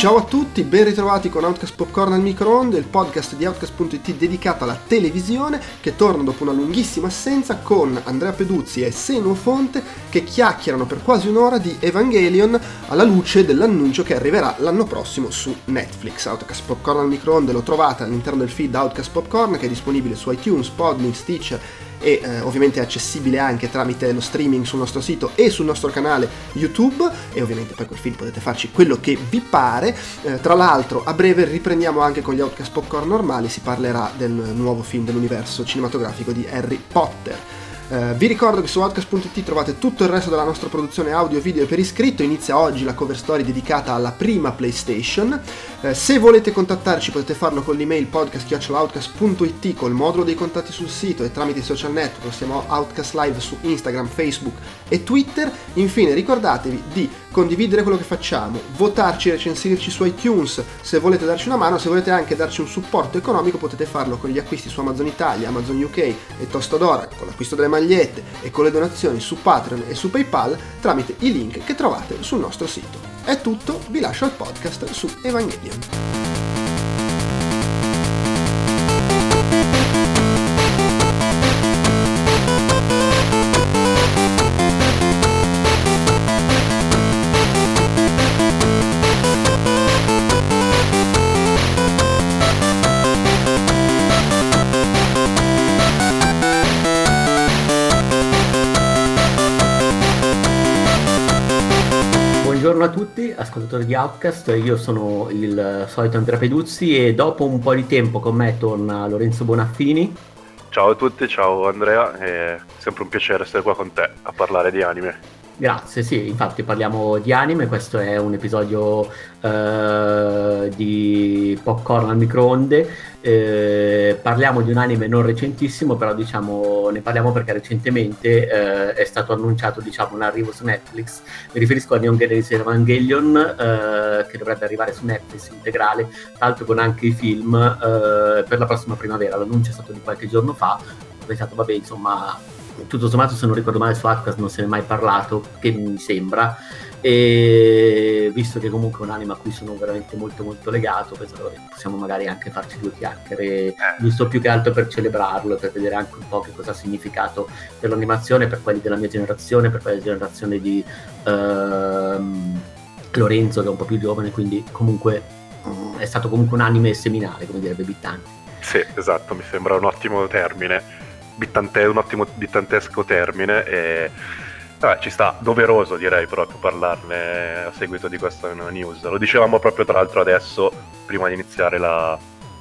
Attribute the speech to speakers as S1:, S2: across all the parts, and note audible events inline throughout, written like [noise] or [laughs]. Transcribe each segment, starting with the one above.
S1: Ciao a tutti, ben ritrovati con Outcast Popcorn al microonde, il podcast di Outcast.it dedicato alla televisione che torna dopo una lunghissima assenza con Andrea Peduzzi e Seno Fonte che chiacchierano per quasi un'ora di Evangelion alla luce dell'annuncio che arriverà l'anno prossimo su Netflix. Outcast Popcorn al microonde lo trovate all'interno del feed Outcast Popcorn che è disponibile su iTunes, Podlink, Stitcher e eh, ovviamente è accessibile anche tramite lo streaming sul nostro sito e sul nostro canale YouTube e ovviamente per quel film potete farci quello che vi pare. Eh, tra l'altro a breve riprendiamo anche con gli Outcast Popcorn normali, si parlerà del nuovo film dell'universo cinematografico di Harry Potter. Uh, vi ricordo che su outcast.it trovate tutto il resto della nostra produzione audio e video per iscritto. Inizia oggi la cover story dedicata alla prima PlayStation. Uh, se volete contattarci potete farlo con l'email podcast.outcast.it col modulo dei contatti sul sito e tramite i social network. Siamo Outcast Live su Instagram, Facebook e Twitter. Infine ricordatevi di condividere quello che facciamo, votarci, recensirci su iTunes se volete darci una mano, se volete anche darci un supporto economico potete farlo con gli acquisti su Amazon Italia, Amazon UK e Tostadora, con l'acquisto delle magliette e con le donazioni su Patreon e su PayPal tramite i link che trovate sul nostro sito. È tutto, vi lascio al podcast su Evangelion.
S2: Ascoltatori di Outcast, io sono il solito Andrea Peduzzi e dopo un po' di tempo con me torna Lorenzo Bonaffini.
S3: Ciao a tutti, ciao Andrea, è sempre un piacere essere qua con te a parlare di anime.
S2: Grazie, sì, infatti parliamo di anime, questo è un episodio uh, di popcorn al microonde, eh, parliamo di un anime non recentissimo, però diciamo ne parliamo perché recentemente eh, è stato annunciato diciamo, un arrivo su Netflix, mi riferisco a Neon Genesis Evangelion eh, che dovrebbe arrivare su Netflix integrale, tra l'altro con anche i film eh, per la prossima primavera, l'annuncio è stato di qualche giorno fa, ho pensato vabbè insomma tutto sommato se non ricordo male su Atlas non se ne è mai parlato, che mi sembra, e visto che comunque è un anime a cui sono veramente molto molto legato, penso che possiamo magari anche farci due chiacchiere, eh. giusto più che altro per celebrarlo, per vedere anche un po' che cosa ha significato per l'animazione, per quelli della mia generazione, per quella generazione di ehm, Lorenzo che è un po' più giovane, quindi comunque è stato comunque un anime seminale, come direbbe Bittanti.
S3: Sì, esatto, mi sembra un ottimo termine bittante, un ottimo bittantesco termine e vabbè, ci sta doveroso direi proprio parlarne a seguito di questa news. Lo dicevamo proprio tra l'altro adesso, prima di iniziare la,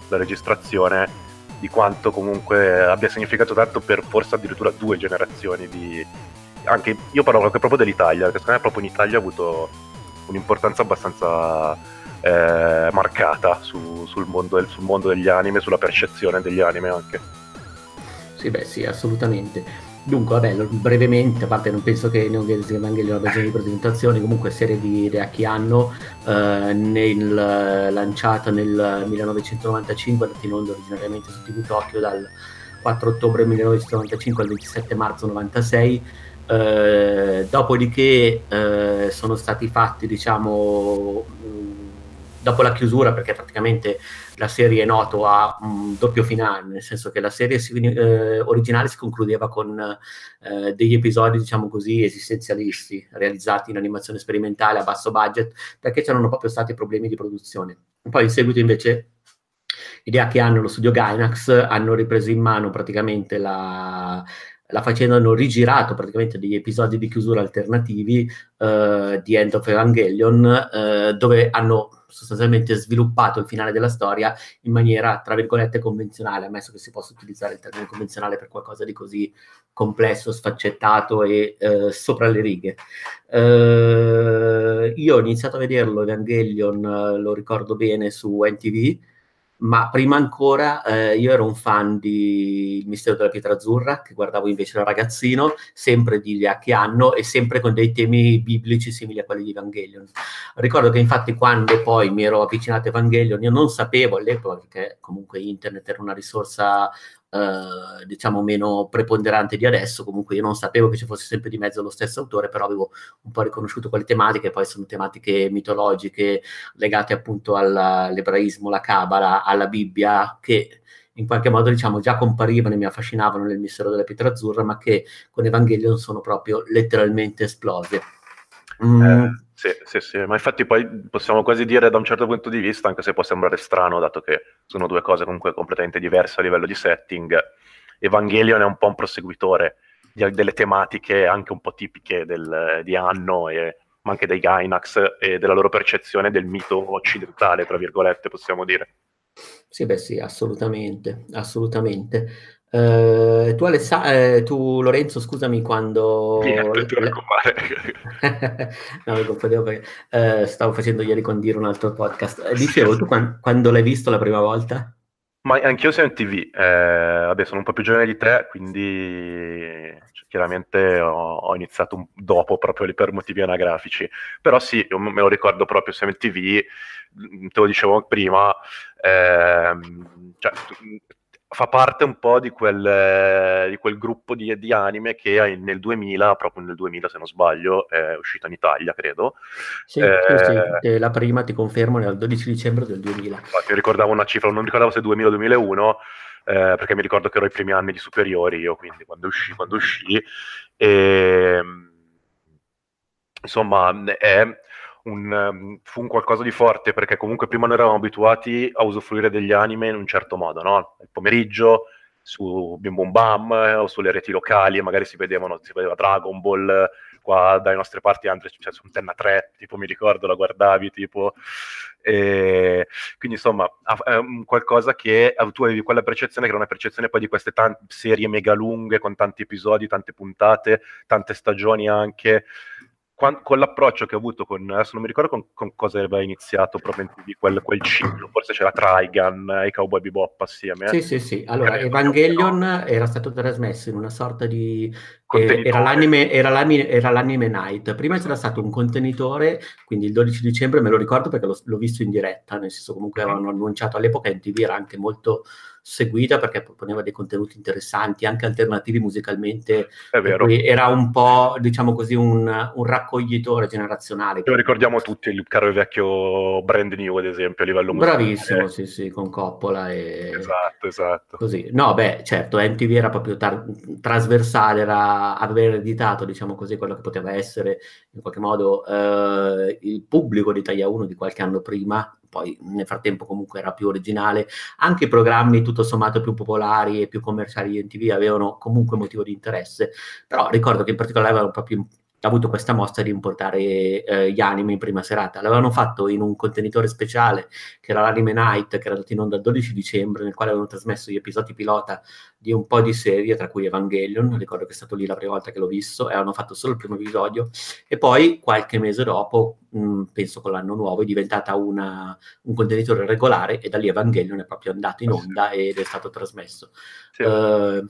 S3: la registrazione, di quanto comunque abbia significato tanto per forse addirittura due generazioni di... Anche, io parlo anche proprio dell'Italia, perché secondo me proprio in Italia ha avuto un'importanza abbastanza eh, marcata su, sul, mondo, sul mondo degli anime, sulla percezione degli anime anche.
S2: Sì, beh, sì, assolutamente. Dunque, vabbè, brevemente, a parte non penso che Neon Genesis Evangelion abbia bisogno di presentazioni, comunque serie di Reaki Anno, eh, nel, lanciata nel 1995, andata in onda originariamente su TV Tokyo dal 4 ottobre 1995 al 27 marzo 96. Eh, dopodiché eh, sono stati fatti, diciamo, dopo la chiusura, perché praticamente la serie è noto a un doppio finale, nel senso che la serie si, eh, originale si concludeva con eh, degli episodi, diciamo così, esistenzialisti, realizzati in animazione sperimentale a basso budget, perché c'erano proprio stati problemi di produzione. Poi in seguito invece idea che hanno lo studio Gainax hanno ripreso in mano praticamente la, la faccenda hanno rigirato praticamente degli episodi di chiusura alternativi uh, di End of Evangelion uh, dove hanno sostanzialmente sviluppato il finale della storia in maniera, tra virgolette, convenzionale, ammesso che si possa utilizzare il termine convenzionale per qualcosa di così complesso, sfaccettato e eh, sopra le righe. Eh, io ho iniziato a vederlo, Evangelion, eh, lo ricordo bene, su NTV, ma prima ancora eh, io ero un fan di Il mistero della pietra azzurra, che guardavo invece da ragazzino, sempre di Liaki Anno e sempre con dei temi biblici simili a quelli di Evangelion. Ricordo che infatti quando poi mi ero avvicinato a Evangelion, io non sapevo all'epoca, perché comunque internet era una risorsa eh, diciamo meno preponderante di adesso. Comunque io non sapevo che ci fosse sempre di mezzo lo stesso autore, però avevo un po' riconosciuto quelle tematiche, poi sono tematiche mitologiche legate appunto all'ebraismo, alla Cabala, alla Bibbia, che in qualche modo diciamo già comparivano e mi affascinavano nel mistero della pietra azzurra, ma che con Evangelion sono proprio letteralmente esplose.
S3: Mm. Eh, sì, sì, sì, ma infatti poi possiamo quasi dire da un certo punto di vista, anche se può sembrare strano, dato che sono due cose comunque completamente diverse a livello di setting, Evangelion è un po' un proseguitore di, delle tematiche anche un po' tipiche del, di Anno, e, ma anche dei Gainax e della loro percezione del mito occidentale, tra virgolette, possiamo dire.
S2: Sì, beh sì, assolutamente, assolutamente. Uh, tu, Alessa- eh, tu, Lorenzo, scusami quando...
S3: Niente, ti [laughs]
S2: no, mi confondevo perché uh, stavo facendo ieri con Dire un altro podcast. Eh, dicevo, tu quando, quando l'hai visto la prima volta?
S3: Ma anch'io sono in TV, eh, vabbè sono un po' più giovane di te, quindi cioè, chiaramente ho, ho iniziato un, dopo proprio lì per motivi anagrafici, però sì, io me lo ricordo proprio, siamo in TV, te lo dicevo prima, ehm, cioè, fa parte un po' di quel, di quel gruppo di, di, anime che nel 2000, proprio nel 2000 se non sbaglio, è uscito in Italia, credo.
S2: Sì, eh, sì, la prima ti confermo nel 12 dicembre del 2000.
S3: Infatti ricordavo una cifra, non ricordavo se 2000 o 2001, eh, perché mi ricordo che ero i primi anni di superiori io, quindi quando uscì, quando uscì. E, ehm, insomma, è un, um, fu un qualcosa di forte perché comunque prima noi eravamo abituati a usufruire degli anime in un certo modo, no? Il pomeriggio su Bim Bum Bam o sulle reti locali magari si, vedevano, si vedeva Dragon Ball qua dalle nostre parti anche cioè, su Antenna 3 tipo mi ricordo la guardavi tipo e quindi insomma qualcosa che tu avevi quella percezione che era una percezione poi di queste tante serie mega lunghe con tanti episodi, tante puntate, tante stagioni anche con l'approccio che ho avuto con, adesso non mi ricordo con, con cosa aveva iniziato proprio in TV, quel, quel ciclo, forse c'era Trigun e Cowboy Bebop assieme.
S2: Sì, sì, sì, allora eh, Evangelion era stato trasmesso in una sorta di... Eh, era, l'anime, era, l'anime, era, l'anime, Night, prima c'era stato un contenitore, quindi il 12 dicembre me lo ricordo perché l'ho, l'ho visto in diretta, nel senso comunque avevano annunciato all'epoca in TV, era anche molto seguita perché proponeva dei contenuti interessanti, anche alternativi musicalmente.
S3: È vero.
S2: Era un po', diciamo così, un, un raccoglitore generazionale.
S3: Lo ricordiamo tutti, il caro e vecchio Brand New, ad esempio, a livello
S2: musicale. Bravissimo, sì, sì, con Coppola e...
S3: Esatto, esatto.
S2: Così. No, beh, certo, MTV era proprio tar- trasversale, era aver ereditato, diciamo così, quello che poteva essere, in qualche modo, eh, il pubblico di Italia 1 di qualche anno prima, poi nel frattempo comunque era più originale, anche i programmi tutto sommato più popolari e più commerciali di NTV avevano comunque motivo di interesse, però ricordo che in particolare avevano proprio ha avuto questa mossa di importare eh, gli anime in prima serata. L'avevano fatto in un contenitore speciale che era l'Anime Night, che era andato in onda il 12 dicembre, nel quale avevano trasmesso gli episodi pilota di un po' di serie, tra cui Evangelion. Ricordo che è stato lì la prima volta che l'ho visto e hanno fatto solo il primo episodio. E poi, qualche mese dopo, mh, penso con l'anno nuovo, è diventata una, un contenitore regolare e da lì Evangelion è proprio andato in onda ed è stato trasmesso. Sì. Uh,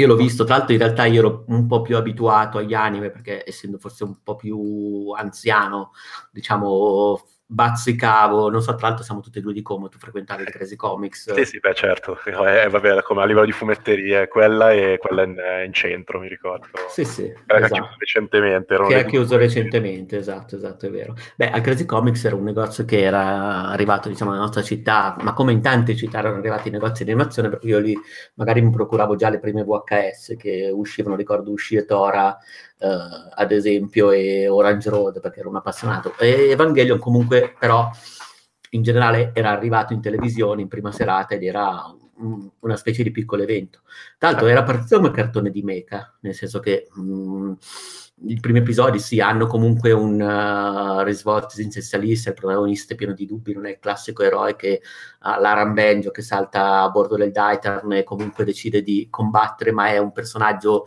S2: io l'ho visto, tra l'altro in realtà io ero un po' più abituato agli anime perché essendo forse un po' più anziano, diciamo, bazzicavo, non so, tra l'altro siamo tutti e due di Como, tu frequentavi il Crazy Comics.
S3: Sì, sì, beh certo, [laughs] eh, vabbè, come a livello di fumetterie, quella e quella in, in centro, mi ricordo.
S2: Sì, sì.
S3: Era esatto. chiuso recentemente.
S2: Che ha chiuso recentemente, esatto, esatto, è vero. Beh, al Crazy Comics era un negozio che era arrivato, diciamo, nella nostra città, ma come in tante città erano arrivati i negozi di animazione, per cui io lì magari mi procuravo già le prime VHS che uscivano, ricordo uscì Tora, uh, ad esempio, e Orange Road, perché ero un appassionato. E Evangelion comunque, però, in generale era arrivato in televisione in prima serata ed era un, una specie di piccolo evento. L'altro era partito come cartone di mecha, nel senso che... Mh, mm, i primi episodi sì, hanno comunque un uh, risvolto esistenzialista, il protagonista è pieno di dubbi, non è il classico eroe che ha uh, l'Arambenjo che salta a bordo del Daitarn e comunque decide di combattere, ma è un personaggio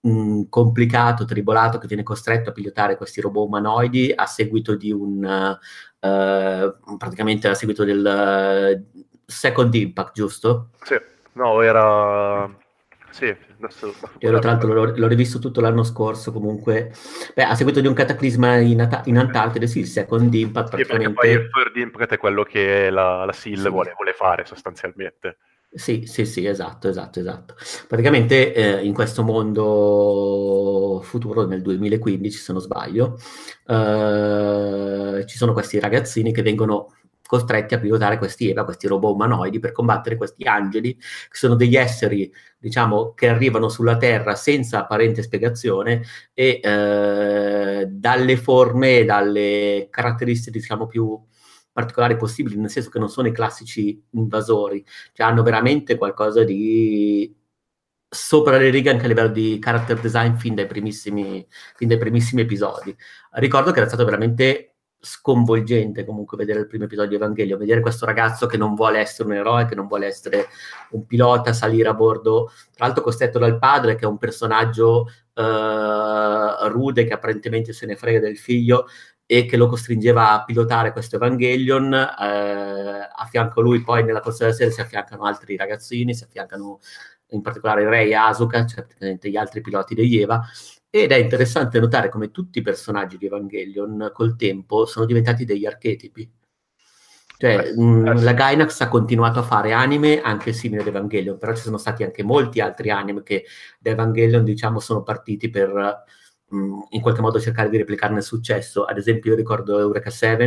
S2: mh, complicato, tribolato, che viene costretto a pilotare questi robot umanoidi a seguito di un, uh, praticamente a seguito del uh, Second Impact, giusto?
S3: Sì, no, era... Sì,
S2: adesso... Io tra l'altro l'ho, l'ho, rivisto tutto l'anno scorso comunque, beh, a seguito di un cataclisma in, At- in Antartide, sì, il Second Impact
S3: praticamente... Sì, poi il Third Impact è quello che la, la SIL sì. vuole, vuole fare sostanzialmente
S2: Sì, sì, sì, esatto, esatto, esatto. Praticamente eh, in questo mondo futuro, nel 2015 se non sbaglio, eh, ci sono questi ragazzini che vengono costretti a pilotare questi EVA, questi robot umanoidi, per combattere questi angeli, che sono degli esseri, diciamo, che arrivano sulla Terra senza apparente spiegazione e eh, dalle forme dalle caratteristiche, diciamo, più particolari possibili, nel senso che non sono i classici invasori, cioè hanno veramente qualcosa di sopra le righe anche a livello di character design fin dai primissimi, fin dai primissimi episodi. Ricordo che era stato veramente sconvolgente comunque vedere il primo episodio di Evangelio, vedere questo ragazzo che non vuole essere un eroe, che non vuole essere un pilota, salire a bordo, tra l'altro costretto dal padre che è un personaggio uh, rude che apparentemente se ne frega del figlio e che lo costringeva a pilotare questo Evangelion. Eh, a fianco a lui poi nella corsa della serie si affiancano altri ragazzini, si affiancano in particolare Rei e Asuka, cioè praticamente gli altri piloti degli Eva, ed è interessante notare come tutti i personaggi di Evangelion col tempo sono diventati degli archetipi. Cioè, mh, mm, la Gainax ha continuato a fare anime anche simili ad Evangelion, però ci sono stati anche molti altri anime che da Evangelion, diciamo, sono partiti per mh, in qualche modo cercare di replicarne il successo. Ad esempio, io ricordo Eureka 7,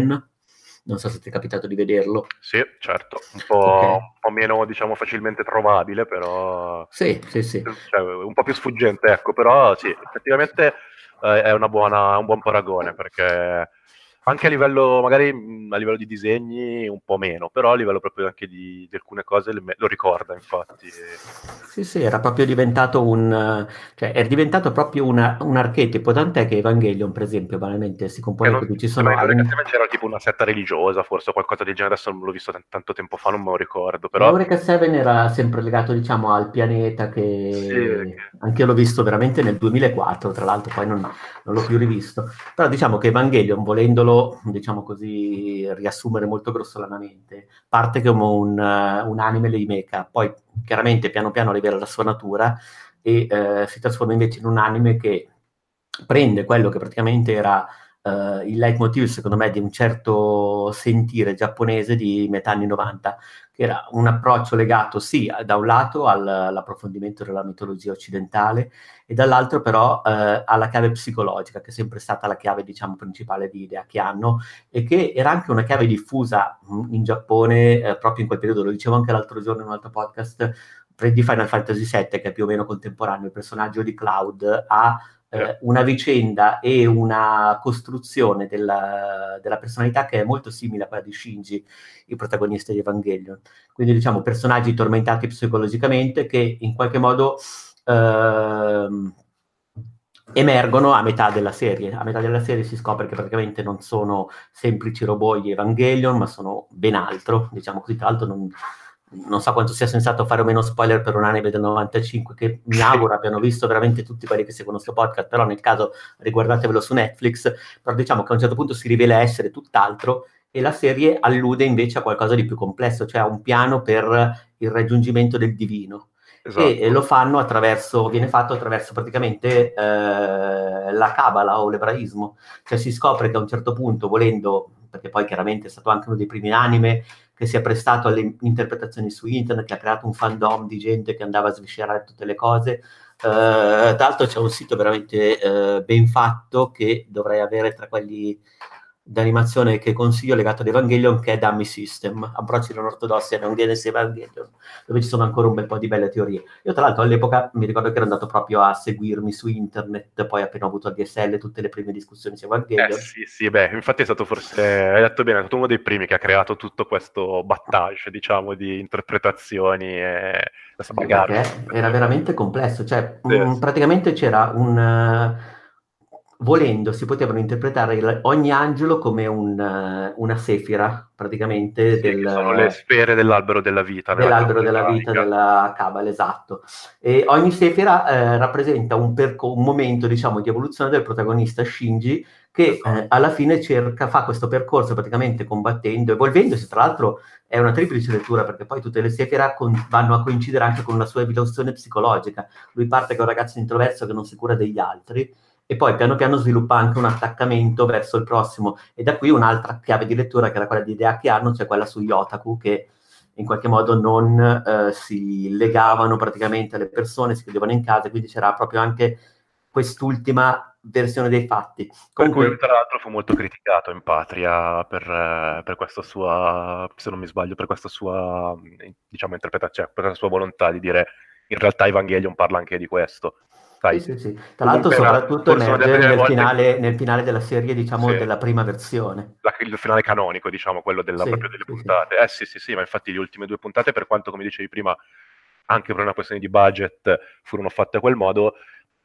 S2: non so se ti è capitato di vederlo.
S3: Sì, certo, un po', okay. un po meno diciamo facilmente trovabile, però...
S2: Sì, sì, sì.
S3: Cioè, un po' più sfuggente, ecco, però sì, effettivamente eh, è buona, un buon paragone, perché anche a livello, magari a livello di disegni un po' meno, però a livello proprio anche di, di alcune cose lo ricorda infatti.
S2: Sì, sì, era proprio diventato un, cioè è diventato proprio una, un archetipo, tant'è che Evangelion per esempio banalmente si compone non,
S3: di ci sono... Anime... c'era tipo una setta religiosa, forse qualcosa del genere, adesso non l'ho visto t- tanto tempo fa, non me lo ricordo, però...
S2: Eureka 7 era sempre legato diciamo al pianeta che... Sì, anche io l'ho visto veramente nel 2004, tra l'altro poi non, non l'ho più rivisto, però diciamo che Evangelion volendolo volerlo, diciamo così, riassumere molto grossolanamente, parte come un, un anime mecha, poi chiaramente piano piano rivela la sua natura e uh, si trasforma invece in un anime che prende quello che praticamente era uh, il leitmotiv, secondo me, di un certo sentire giapponese di metà anni 90, che era un approccio legato sì da un lato al, all'approfondimento della mitologia occidentale e dall'altro però eh, alla chiave psicologica, che è sempre stata la chiave diciamo principale di idea che hanno e che era anche una chiave diffusa mm, in Giappone eh, proprio in quel periodo, lo dicevo anche l'altro giorno in un altro podcast, prendi Final Fantasy VII che è più o meno contemporaneo, il personaggio di Cloud ha eh, una vicenda e una costruzione della, della, personalità che è molto simile a quella di Shinji, il protagonista di Evangelion. Quindi diciamo personaggi tormentati psicologicamente che in qualche modo ehm, emergono a metà della serie. A metà della serie si scopre che praticamente non sono semplici robot di Evangelion, ma sono ben altro, diciamo così, tra l'altro non non so quanto sia sensato fare o meno spoiler per un anime del 95 che mi auguro abbiano visto veramente tutti quelli che seguono questo podcast, però nel caso riguardatevelo su Netflix, però diciamo che a un certo punto si rivela essere tutt'altro e la serie allude invece a qualcosa di più complesso, cioè a un piano per il raggiungimento del divino. Esatto. E, lo fanno attraverso, viene fatto attraverso praticamente eh, la cabala o l'ebraismo, cioè si scopre che a un certo punto, volendo, perché poi chiaramente è stato anche uno dei primi anime che si è prestato alle interpretazioni su internet, che ha creato un fandom di gente che andava a sviscerare tutte le cose. Uh, tra l'altro c'è un sito veramente uh, ben fatto che dovrei avere tra quelli d'animazione che consiglio legato ad Evangelion che è Dummy System, approcci non ortodossi a non Evangelion, dove ci sono ancora un bel po' di belle teorie. Io tra l'altro all'epoca mi ricordo che ero andato proprio a seguirmi su internet, poi appena ho avuto il DSL tutte le prime discussioni su Evangelion.
S3: Eh, sì, sì, beh, infatti è stato forse, hai detto bene, è stato uno dei primi che ha creato tutto questo battage, diciamo, di interpretazioni e questa bagarre.
S2: Era veramente complesso, cioè sì. mh, praticamente c'era un... Uh, volendo si potevano interpretare ogni angelo come un, una sefira, praticamente.
S3: Sì, del, sono le sfere dell'albero della vita.
S2: Dell'albero della vita della Kabbalah, esatto. E ogni sefira eh, rappresenta un, perco- un, momento, diciamo, di evoluzione del protagonista Shinji, che eh, alla fine cerca, fa questo percorso praticamente combattendo, evolvendosi, tra l'altro è una triplice lettura perché poi tutte le sefira con- vanno a coincidere anche con una sua evoluzione psicologica. Lui parte con un ragazzo introverso che non si cura degli altri, e poi piano piano sviluppa anche un attaccamento verso il prossimo e da qui un'altra chiave di lettura che era quella di idea che hanno, cioè quella sugli otaku che in qualche modo non eh, si legavano praticamente alle persone, si chiudevano in casa, quindi c'era proprio anche quest'ultima versione dei fatti.
S3: Comunque, cui, tra l'altro fu molto criticato in patria per, eh, per, questa sua, se non mi sbaglio, per questa sua, diciamo, interpretazione, per la sua volontà di dire in realtà Evangelion parla anche di questo.
S2: Sì, sì, sì. Tra l'altro, soprattutto nel, nel, finale, nel, finale, della serie, diciamo, sì. della prima versione.
S3: La, il finale canonico, diciamo, quello della, proprio delle puntate. Eh sì, sì, sì, ma infatti le ultime due puntate, per quanto, come dicevi prima, anche per una questione di budget, furono fatte a quel modo,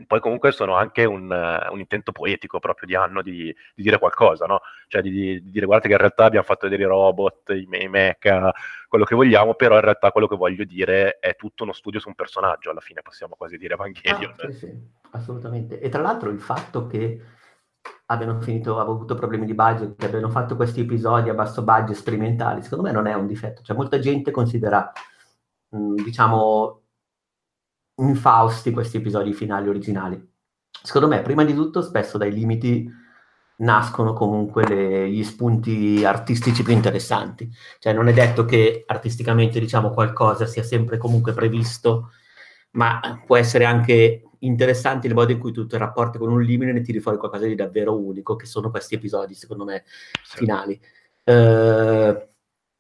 S3: poi comunque sono anche un, uh, un intento poetico proprio di anno di, di dire qualcosa, no? Cioè di, di, dire guardate che in realtà abbiamo fatto vedere i robot, i, i mecha, quello che vogliamo, però in realtà quello che voglio dire è tutto uno studio su un personaggio, alla fine possiamo quasi dire Evangelion.
S2: Ah, sì, sì, assolutamente. E tra l'altro il fatto che abbiano finito, abbiano avuto problemi di budget, che abbiano fatto questi episodi a basso budget sperimentali, secondo me non è un difetto. Cioè molta gente considera, mh, diciamo, infausti questi episodi finali originali. Secondo me, prima di tutto, spesso dai limiti nascono comunque le, gli spunti artistici più interessanti. Cioè, non è detto che artisticamente, diciamo, qualcosa sia sempre comunque previsto, ma può essere anche interessante il modo in cui tu ti rapporti con un limite e tiri fuori qualcosa di davvero unico, che sono questi episodi, secondo me, finali. Uh,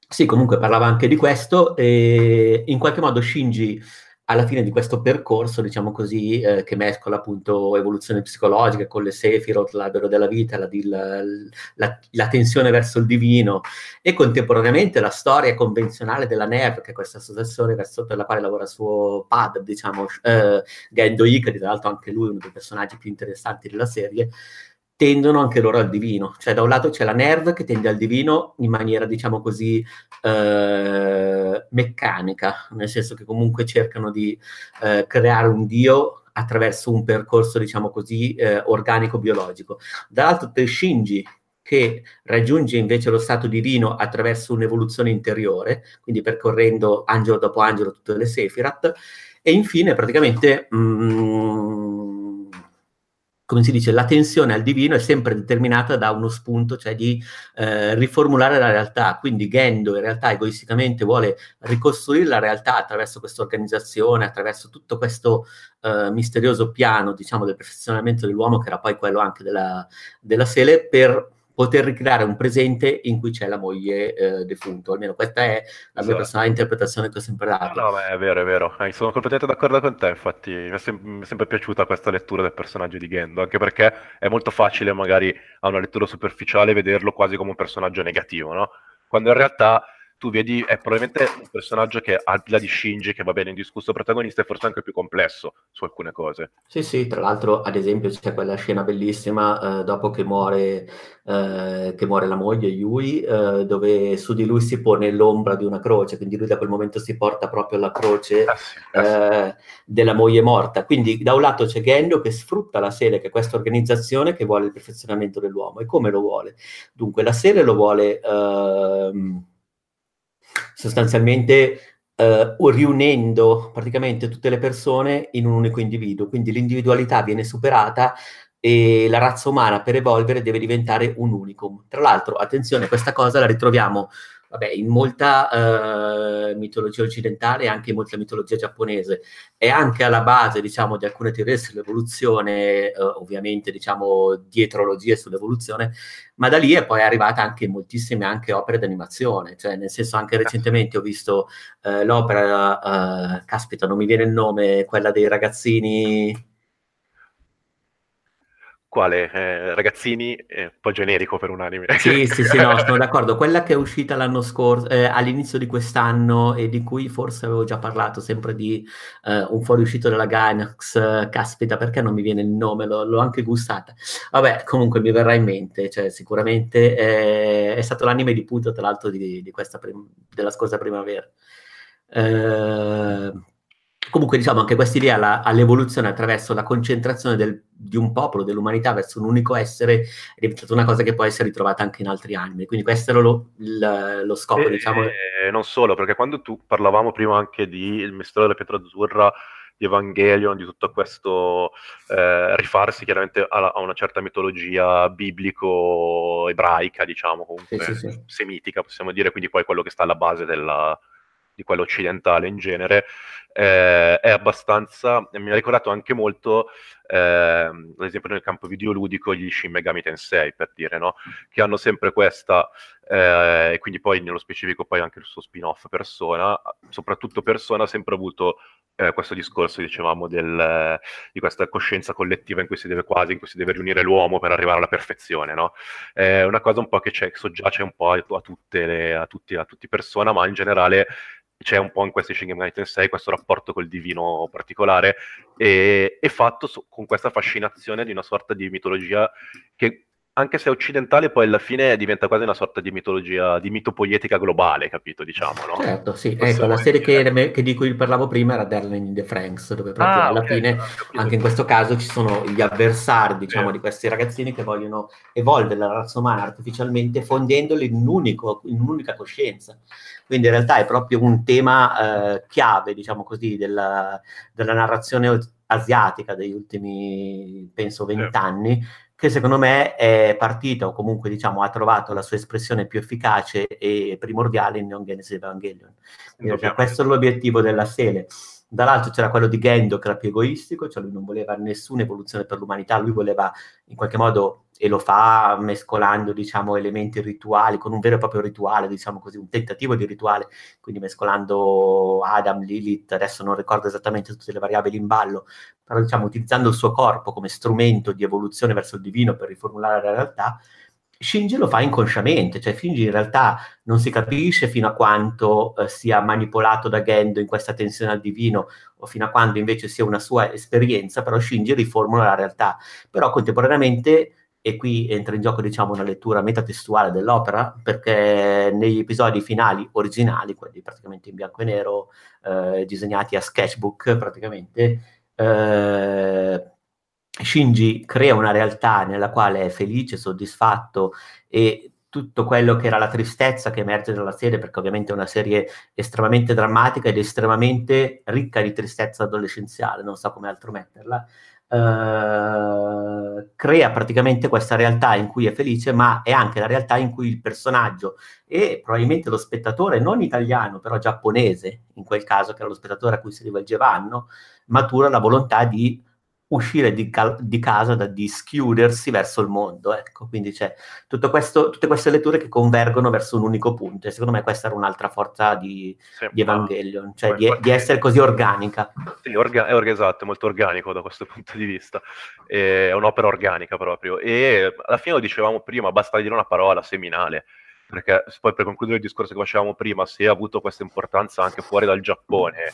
S2: sì, comunque parlava anche di questo e in qualche modo Shinji alla fine di questo percorso, diciamo così, eh, che mescola appunto evoluzione psicologica con le Sephiroth, l'albero della vita, la, la, la, la, tensione verso il divino e contemporaneamente la storia convenzionale della NERV, che è questa associazione per la quale lavora suo padre, diciamo, eh, Gendo Ikari, tra l'altro anche lui uno dei personaggi più interessanti della serie, tendono anche loro al divino. Cioè, da un lato c'è la Nerv che tende al divino in maniera, diciamo così, eh, meccanica, nel senso che comunque cercano di eh, creare un dio attraverso un percorso, diciamo così, eh, organico-biologico. Dall'altro c'è Shinji, che raggiunge invece lo stato divino attraverso un'evoluzione interiore, quindi percorrendo angelo dopo angelo tutte le Sephirat, e infine praticamente... Mm, come si dice, la tensione al divino è sempre determinata da uno spunto, cioè di eh, riformulare la realtà. Quindi Gendo in realtà egoisticamente vuole ricostruire la realtà attraverso questa organizzazione, attraverso tutto questo eh, misterioso piano, diciamo, del perfezionamento dell'uomo, che era poi quello anche della, della Sele, per poter ricreare un presente in cui c'è la moglie eh, defunto. Almeno questa è la mia esatto. personale interpretazione che ho sempre dato.
S3: No, beh, è vero, è vero. Eh, sono completamente d'accordo con te, infatti mi è, sem- mi è, sempre piaciuta questa lettura del personaggio di Gendo, anche perché è molto facile magari a una lettura superficiale vederlo quasi come un personaggio negativo, no? Quando in realtà tu vedi è probabilmente un personaggio che al di là di Shinji che va bene indiscusso protagonista è forse anche più complesso su alcune cose.
S2: Sì sì tra l'altro ad esempio c'è quella scena bellissima eh, dopo che muore, eh, che muore la moglie Yui eh, dove su di lui si pone l'ombra di una croce quindi lui da quel momento si porta proprio la croce ah, sì, ah, sì. Eh, della moglie morta. Quindi da un lato c'è Gendo che sfrutta la serie che è questa organizzazione che vuole il perfezionamento dell'uomo. E come lo vuole? Dunque la serie lo vuole ehm, sostanzialmente eh, riunendo praticamente tutte le persone in un unico individuo, quindi l'individualità viene superata e la razza umana per evolvere deve diventare un unicum. Tra l'altro, attenzione, questa cosa la ritroviamo vabbè, in molta eh, mitologia occidentale e anche in molta mitologia giapponese. È anche alla base, diciamo, di alcune teorie sull'evoluzione, eh, ovviamente, diciamo, dietrologie sull'evoluzione, ma da lì è poi arrivata anche moltissime anche opere d'animazione, cioè nel senso anche recentemente ho visto eh, l'opera, eh, caspita, non mi viene il nome, quella dei ragazzini
S3: quale? Eh, ragazzini, eh, un po' generico per un anime.
S2: Sì, sì, sì, no, sono [laughs] d'accordo. Quella che è uscita l'anno scorso, eh, all'inizio di quest'anno e di cui forse avevo già parlato, sempre di eh, un fuoriuscito della Gainax, caspita, perché non mi viene il nome? L'ho, l'ho, anche gustata. Vabbè, comunque mi verrà in mente, cioè sicuramente è, è stato l'anime di punta, tra l'altro, di, di questa prim- della scorsa primavera. Eh, Comunque, diciamo, anche questa idea all'evoluzione attraverso la concentrazione del, di un popolo, dell'umanità verso un unico essere, è diventata una cosa che può essere ritrovata anche in altri anime. Quindi questo era lo, il, lo scopo, e, diciamo.
S3: E non solo, perché quando tu parlavamo prima anche di Il mistero della pietra azzurra, di Evangelion, di tutto questo eh, rifarsi chiaramente a, a, una certa mitologia biblico-ebraica, diciamo, comunque sì, sì, sì. semitica, possiamo dire, quindi poi quello che sta alla base della di quello occidentale in genere, eh, è abbastanza, mi ha ricordato anche molto, eh, ad esempio nel campo videoludico, gli Shin Megami Tensei, per dire, no? che hanno sempre questa, eh, e quindi poi nello specifico poi anche il suo spin-off Persona, soprattutto Persona ha sempre avuto eh, questo discorso, dicevamo, del, di questa coscienza collettiva in cui si deve quasi, in cui si deve riunire l'uomo per arrivare alla perfezione, no? È una cosa un po' che soggiace un po' a tutte le, a tutti, a tutti persona, ma in generale c'è un po' in questi Shin Megami Tensei questo rapporto col divino particolare e, e fatto so, con questa fascinazione di una sorta di mitologia che anche se occidentale, poi alla fine diventa quasi una sorta di mitologia, di mitopoietica globale, capito? Diciamo, no?
S2: Certo, sì. ecco, la serie che, che, di cui parlavo prima era Darling in the Franks, dove proprio ah, alla okay, fine, anche in questo caso, ci sono gli avversari, diciamo, eh. di questi ragazzini che vogliono evolvere la razza umana artificialmente, fondendoli in, un unico, in un'unica coscienza. Quindi in realtà è proprio un tema eh, chiave, diciamo così, della, della narrazione asiatica degli ultimi, penso, vent'anni, che secondo me è partita o comunque diciamo ha trovato la sua espressione più efficace e primordiale in Neon Genesis Evangelion. Quindi, cioè, questo è l'obiettivo della serie. Dall'altro c'era quello di Gendo che era più egoistico, cioè lui non voleva nessuna evoluzione per l'umanità, lui voleva in qualche modo e lo fa mescolando diciamo, elementi rituali con un vero e proprio rituale, diciamo così, un tentativo di rituale, quindi mescolando Adam, Lilith, adesso non ricordo esattamente tutte le variabili in ballo, però diciamo utilizzando il suo corpo come strumento di evoluzione verso il divino per riformulare la realtà, Shinji lo fa inconsciamente, cioè Shinji in realtà non si capisce fino a quanto eh, sia manipolato da Gendo in questa tensione al divino o fino a quando invece sia una sua esperienza, però Shinji riformula la realtà. Però contemporaneamente e qui entra in gioco diciamo una lettura metatestuale dell'opera perché negli episodi finali originali quelli praticamente in bianco e nero eh, disegnati a sketchbook praticamente eh, Shinji crea una realtà nella quale è felice, soddisfatto e tutto quello che era la tristezza che emerge dalla serie, perché ovviamente è una serie estremamente drammatica ed estremamente ricca di tristezza adolescenziale, non so come altro metterla, eh, crea praticamente questa realtà in cui è felice, ma è anche la realtà in cui il personaggio e probabilmente lo spettatore, non italiano, però giapponese, in quel caso che era lo spettatore a cui si rivolgeva Anno, matura la volontà di uscire di, cal- di, casa, da, di schiudersi verso il mondo. Ecco, quindi c'è questo, tutte queste letture che convergono verso un unico punto. E secondo me questa era un'altra forza di, sì, di Evangelion, cioè di, di, essere così organica.
S3: Sì, orga- è orga- esatto, è molto organico da questo punto di vista. È un'opera organica proprio. E alla fine lo dicevamo prima, basta dire una parola seminale perché poi per concludere il discorso che facevamo prima, se ha avuto questa importanza anche fuori dal Giappone,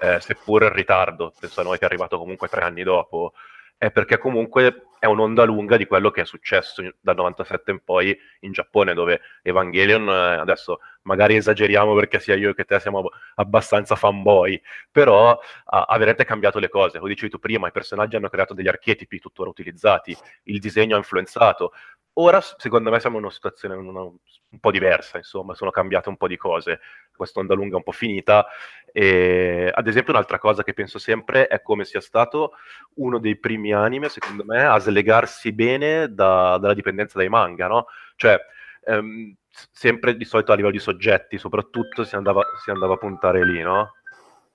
S3: eh, seppur in ritardo, penso a noi che è arrivato comunque tre anni dopo, è perché comunque è un'onda lunga di quello che è successo dal 97 in poi in Giappone, dove Evangelion, eh, adesso magari esageriamo perché sia io che te siamo abbastanza fanboy, però ah, avrete cambiato le cose, come dicevi tu prima, i personaggi hanno creato degli archetipi tuttora utilizzati, il disegno ha influenzato, Ora, secondo me, siamo in una situazione una, un po' diversa, insomma, sono cambiate un po' di cose, questa onda lunga è un po' finita. E, ad esempio, un'altra cosa che penso sempre è come sia stato uno dei primi anime, secondo me, a slegarsi bene da, dalla dipendenza dai manga, no? Cioè, ehm, sempre di solito a livello di soggetti, soprattutto si andava, si andava a puntare lì, no?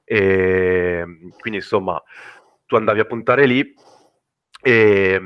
S3: E, quindi, insomma, tu andavi a puntare lì e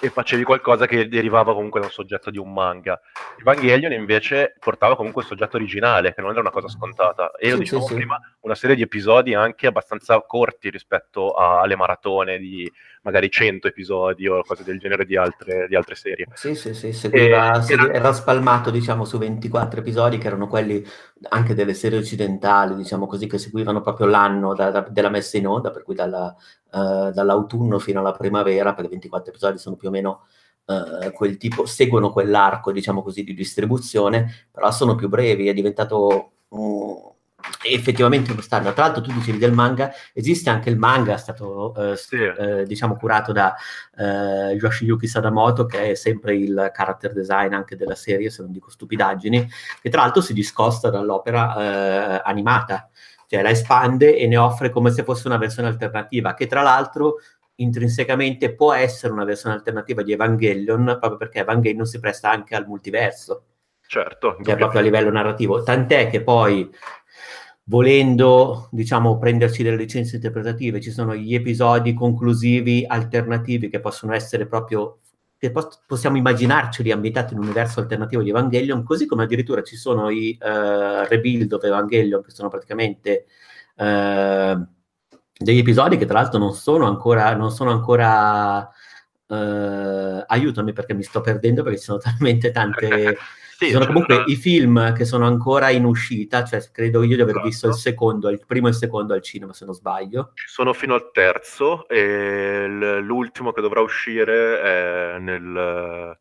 S3: e facevi qualcosa che derivava comunque da un soggetto di un manga. Evangelion invece portava comunque il soggetto originale, che non era una cosa scontata. E sì, lo dicevo sì, prima, sì. una serie di episodi anche abbastanza corti rispetto alle maratone di magari 100 episodi o cose del genere di altre, di altre serie.
S2: Sì, sì, sì, seguiva, e, era... era spalmato diciamo su 24 episodi che erano quelli anche delle serie occidentali, diciamo così, che seguivano proprio l'anno da, da, della messa in onda, per cui dalla, uh, dall'autunno fino alla primavera, perché 24 episodi sono più o meno uh, quel tipo, seguono quell'arco, diciamo così, di distribuzione, però sono più brevi, è diventato... Um, effettivamente uno standard. Tra l'altro tu dicevi del manga, esiste anche il manga, è stato eh, sì. eh, diciamo curato da eh, Yoshiyuki Sadamoto, che è sempre il character design anche della serie, se non dico stupidaggini, che tra l'altro si discosta dall'opera eh, animata, cioè la espande e ne offre come se fosse una versione alternativa, che tra l'altro intrinsecamente può essere una versione alternativa di Evangelion, proprio perché Evangelion si presta anche al multiverso.
S3: Certo.
S2: Cioè proprio a livello narrativo. Tant'è che poi volendo, diciamo, prenderci delle licenze interpretative, ci sono gli episodi conclusivi alternativi che possono essere proprio che pos- possiamo immaginarceli ambientati in un universo alternativo di Evangelion, così come addirittura ci sono i uh, rebuild of Evangelion, che sono praticamente uh, degli episodi che tra l'altro non sono ancora, non sono ancora uh, aiutami perché mi sto perdendo perché ci sono talmente tante [laughs] Sì, sono comunque una... i film che sono ancora in uscita, cioè credo io di aver esatto. visto il secondo, il primo e il secondo al cinema, se non sbaglio.
S3: Sono fino al terzo e l'ultimo che dovrà uscire è nel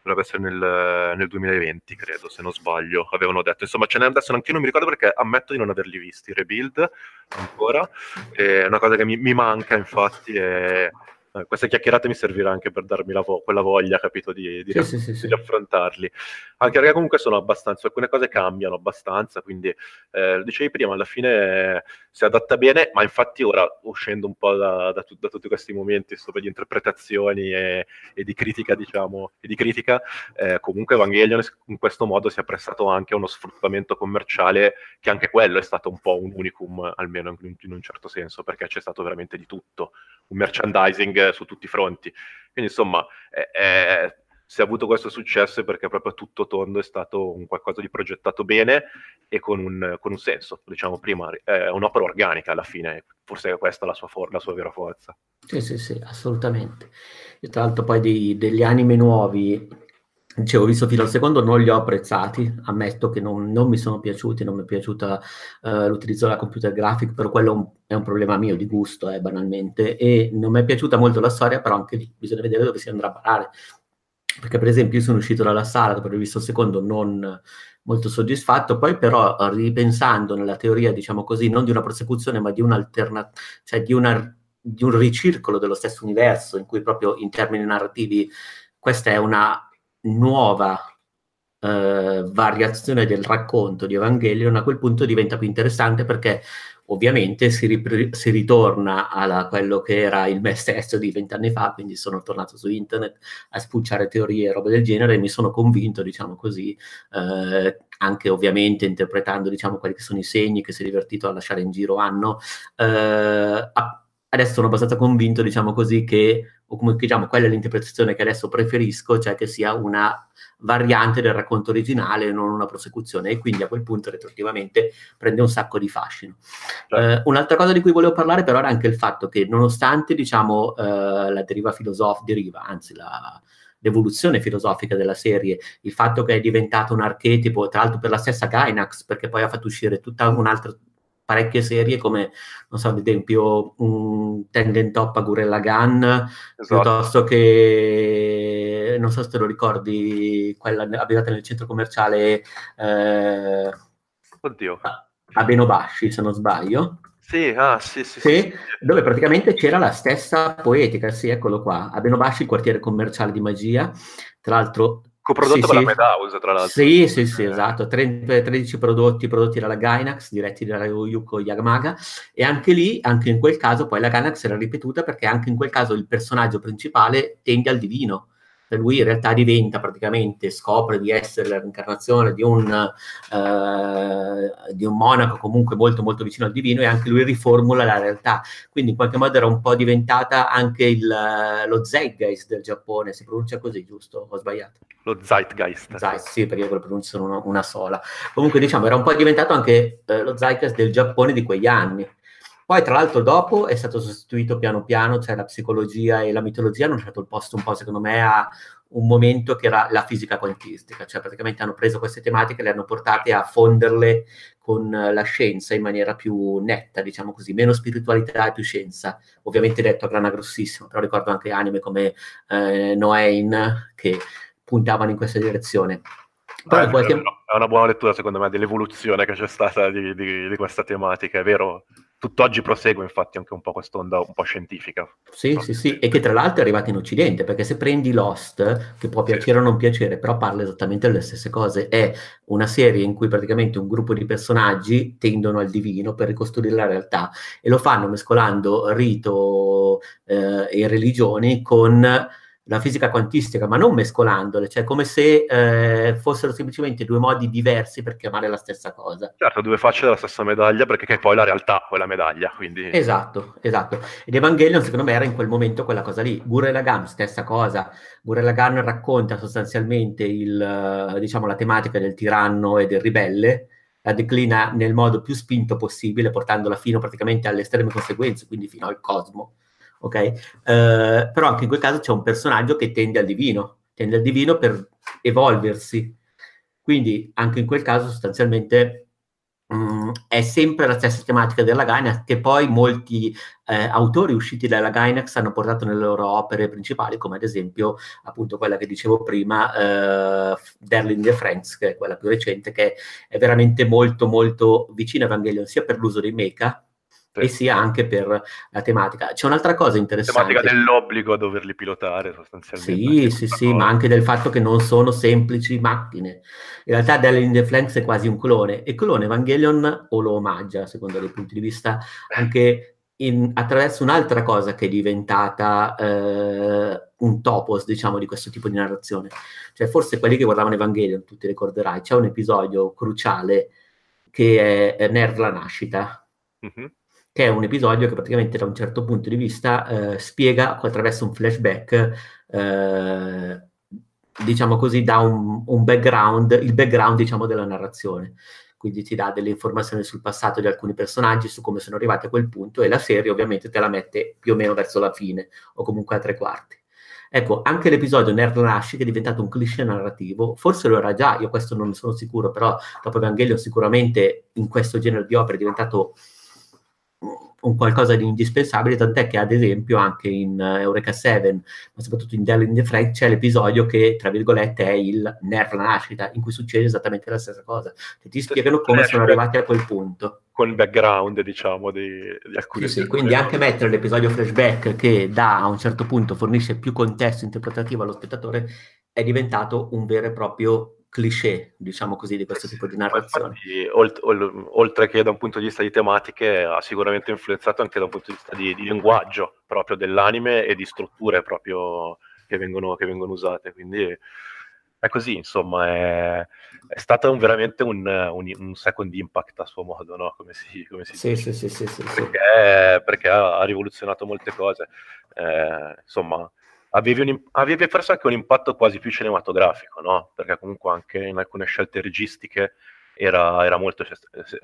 S3: dovrebbe essere nel, nel, 2020, credo, se non sbaglio, avevano detto. Insomma, ce n'è adesso anche io non mi ricordo perché ammetto di non averli visti, Rebuild ancora. È una cosa che mi, mi manca, infatti, è eh, questa chiacchierata mi servirà anche per darmi vo- quella voglia, capito, di, di, sì, sì, sì, di affrontarli. Anche perché comunque sono abbastanza, alcune cose cambiano abbastanza, quindi eh, dicevi prima, alla fine eh, si adatta bene, ma infatti ora, uscendo un po' da, da, tu- da tutti questi momenti sopra di interpretazioni e, e, di critica, diciamo, e di critica, eh, comunque Evangelion in questo modo si è prestato anche a uno sfruttamento commerciale che anche quello è stato un po' un unicum, almeno in, in un certo senso, perché c'è stato veramente di tutto, un merchandising su tutti i fronti. Quindi insomma, è, è, se ha avuto questo successo è perché proprio tutto tondo è stato un qualcosa di progettato bene e con un, con un senso, diciamo prima, è un'opera organica alla fine, forse è questa la sua, for- la sua vera forza.
S2: Sì, sì, sì, assolutamente. E tra l'altro poi dei, degli anime nuovi Dicevo, visto fino al secondo, non li ho apprezzati, ammetto che non, non mi sono piaciuti, non mi è piaciuta uh, l'utilizzo della computer graphic, però quello è un problema mio di gusto, eh, banalmente, e non mi è piaciuta molto la storia, però anche lì bisogna vedere dove si andrà a parare. Perché per esempio io sono uscito dalla sala dopo aver visto il secondo non molto soddisfatto, poi però ripensando nella teoria, diciamo così, non di una prosecuzione, ma di un'alternativa, cioè di, una, di un ricircolo dello stesso universo, in cui proprio in termini narrativi questa è una nuova eh, variazione del racconto di Evangelion, a quel punto diventa più interessante perché ovviamente si, ripri- si ritorna a quello che era il me stesso di vent'anni fa, quindi sono tornato su internet a spulciare teorie e robe del genere e mi sono convinto, diciamo così, eh, anche ovviamente interpretando diciamo, quelli che sono i segni che si è divertito a lasciare in giro hanno, eh, adesso sono abbastanza convinto, diciamo così, che o come diciamo, quella è l'interpretazione che adesso preferisco, cioè che sia una variante del racconto originale, non una prosecuzione, e quindi a quel punto retroattivamente prende un sacco di fascino. Eh, un'altra cosa di cui volevo parlare però era anche il fatto che nonostante diciamo eh, la deriva filosofica, deriva, anzi la, l'evoluzione filosofica della serie, il fatto che è diventato un archetipo, tra l'altro per la stessa Gainax, perché poi ha fatto uscire tutta un'altra parecchie serie come, non so, ad esempio un Tengen Top a Gurella Gun, esatto. piuttosto che, non so se te lo ricordi, quella abitata nel centro commerciale eh,
S3: Oddio.
S2: a Benobashi, se non sbaglio.
S3: Sì, ah, sì, sì,
S2: sì, sì, dove praticamente c'era la stessa poetica, sì, eccolo qua, a Benobashi, il quartiere commerciale di magia, tra l'altro
S3: Coprodotto sì, per sì. Madhouse, tra l'altro.
S2: Sì, sì, sì, eh. esatto. 30, 13 prodotti prodotti dalla Gainax, diretti da Yuko Yamaga, e anche lì, anche in quel caso, poi la Gainax era ripetuta perché anche in quel caso il personaggio principale tende al divino lui in realtà diventa praticamente, scopre di essere la reincarnazione di un, uh, di un monaco comunque molto molto vicino al divino e anche lui riformula la realtà. Quindi in qualche modo era un po' diventata anche il, lo zeitgeist del Giappone, si pronuncia così, giusto? Ho sbagliato?
S3: Lo zeitgeist.
S2: Zeit, sì, perché io lo pronuncio una, una, sola. Comunque diciamo, era un po' diventato anche eh, lo zeitgeist del Giappone di quegli anni. Poi, tra l'altro, dopo è stato sostituito piano piano, cioè la psicologia e la mitologia hanno lasciato il posto un po', secondo me, a un momento che era la fisica quantistica, cioè praticamente hanno preso queste tematiche e le hanno portate a fonderle con la scienza in maniera più netta, diciamo così, meno spiritualità e più scienza. Ovviamente detto a grana grossissima, però ricordo anche anime come eh, Noain che puntavano in questa direzione.
S3: Poi eh, qualche... È una buona lettura, secondo me, dell'evoluzione che c'è stata di, di, di questa tematica, è vero? Tutt'oggi prosegue infatti anche un po' quest'onda un po' scientifica.
S2: Sì, sì, sì, e che tra l'altro è arrivata in Occidente, perché se prendi Lost, che può piacere sì. o non piacere, però parla esattamente delle stesse cose, è una serie in cui praticamente un gruppo di personaggi tendono al divino per ricostruire la realtà e lo fanno mescolando rito eh, e religioni con la fisica quantistica, ma non mescolandole, cioè come se eh, fossero semplicemente due modi diversi per chiamare la stessa cosa.
S3: Certo, due facce della stessa medaglia, perché che poi la realtà è la medaglia, quindi...
S2: Esatto, esatto. Ed Evangelion secondo me era in quel momento quella cosa lì. Gurren Lagann, stessa cosa. Gurren Lagann racconta sostanzialmente il, diciamo, la tematica del tiranno e del ribelle, la declina nel modo più spinto possibile, portandola fino praticamente alle estreme conseguenze, quindi fino al cosmo ok? Eh, però anche in quel caso c'è un personaggio che tende al divino, tende al divino per evolversi. Quindi anche in quel caso sostanzialmente mm, è sempre la stessa tematica della Gainax che poi molti eh, autori usciti dalla Gainax hanno portato nelle loro opere principali, come ad esempio appunto quella che dicevo prima, eh, Derlin the Franks, che è quella più recente, che è veramente molto molto vicina a Evangelion, sia per l'uso dei mecha. E sia anche per la tematica. C'è un'altra cosa interessante.
S3: La tematica dell'obbligo a doverli pilotare
S2: sostanzialmente. Sì, sì, sì, ma anche del fatto che non sono semplici macchine. In realtà Dell the Flanks è quasi un clone e clone Evangelion o lo omaggia, secondo dei punti di vista, anche in, attraverso un'altra cosa che è diventata eh, un topos, diciamo, di questo tipo di narrazione. Cioè, forse quelli che guardavano Evangelion, tu ti ricorderai, c'è un episodio cruciale che è Nerv la nascita. Mm-hmm che è un episodio che praticamente da un certo punto di vista eh, spiega attraverso un flashback, eh, diciamo così, dà un, un, background, il background diciamo della narrazione. Quindi ti dà delle informazioni sul passato di alcuni personaggi, su come sono arrivati a quel punto e la serie ovviamente te la mette più o meno verso la fine o comunque a tre quarti. Ecco, anche l'episodio Nerd Rush, che è diventato un cliché narrativo, forse lo era già, io questo non ne sono sicuro, però dopo Evangelion sicuramente in questo genere di opere è diventato un qualcosa di indispensabile, tant'è che ad esempio anche in uh, Eureka 7, ma soprattutto in Dell in the Frank, c'è l'episodio che, tra virgolette, è il nerf la nascita, in cui succede esattamente la stessa cosa. Cioè, ti spiegano come sono arrivati a quel punto.
S3: Con il background, diciamo, di, di alcuni...
S2: Sì, sì, quindi anche mettere l'episodio flashback che da a un certo punto fornisce più contesto interpretativo allo spettatore è diventato un vero e proprio cliché, diciamo così, di questo tipo di narrazione.
S3: Infatti, oltre che da un punto di vista di tematiche, ha sicuramente influenzato anche da un punto di vista di, di linguaggio proprio dell'anime e di strutture proprio che vengono, che vengono usate. Quindi è così, insomma, è, è stato un, veramente un, un, un, second impact a suo modo, no? Come si, come si
S2: sì, dice. Sì, sì, sì,
S3: perché, perché ha, ha, rivoluzionato molte cose. Eh, insomma, avevi, un, avevi forse anche un impatto quasi più cinematografico, no? Perché comunque anche in alcune scelte registiche era, era molto, è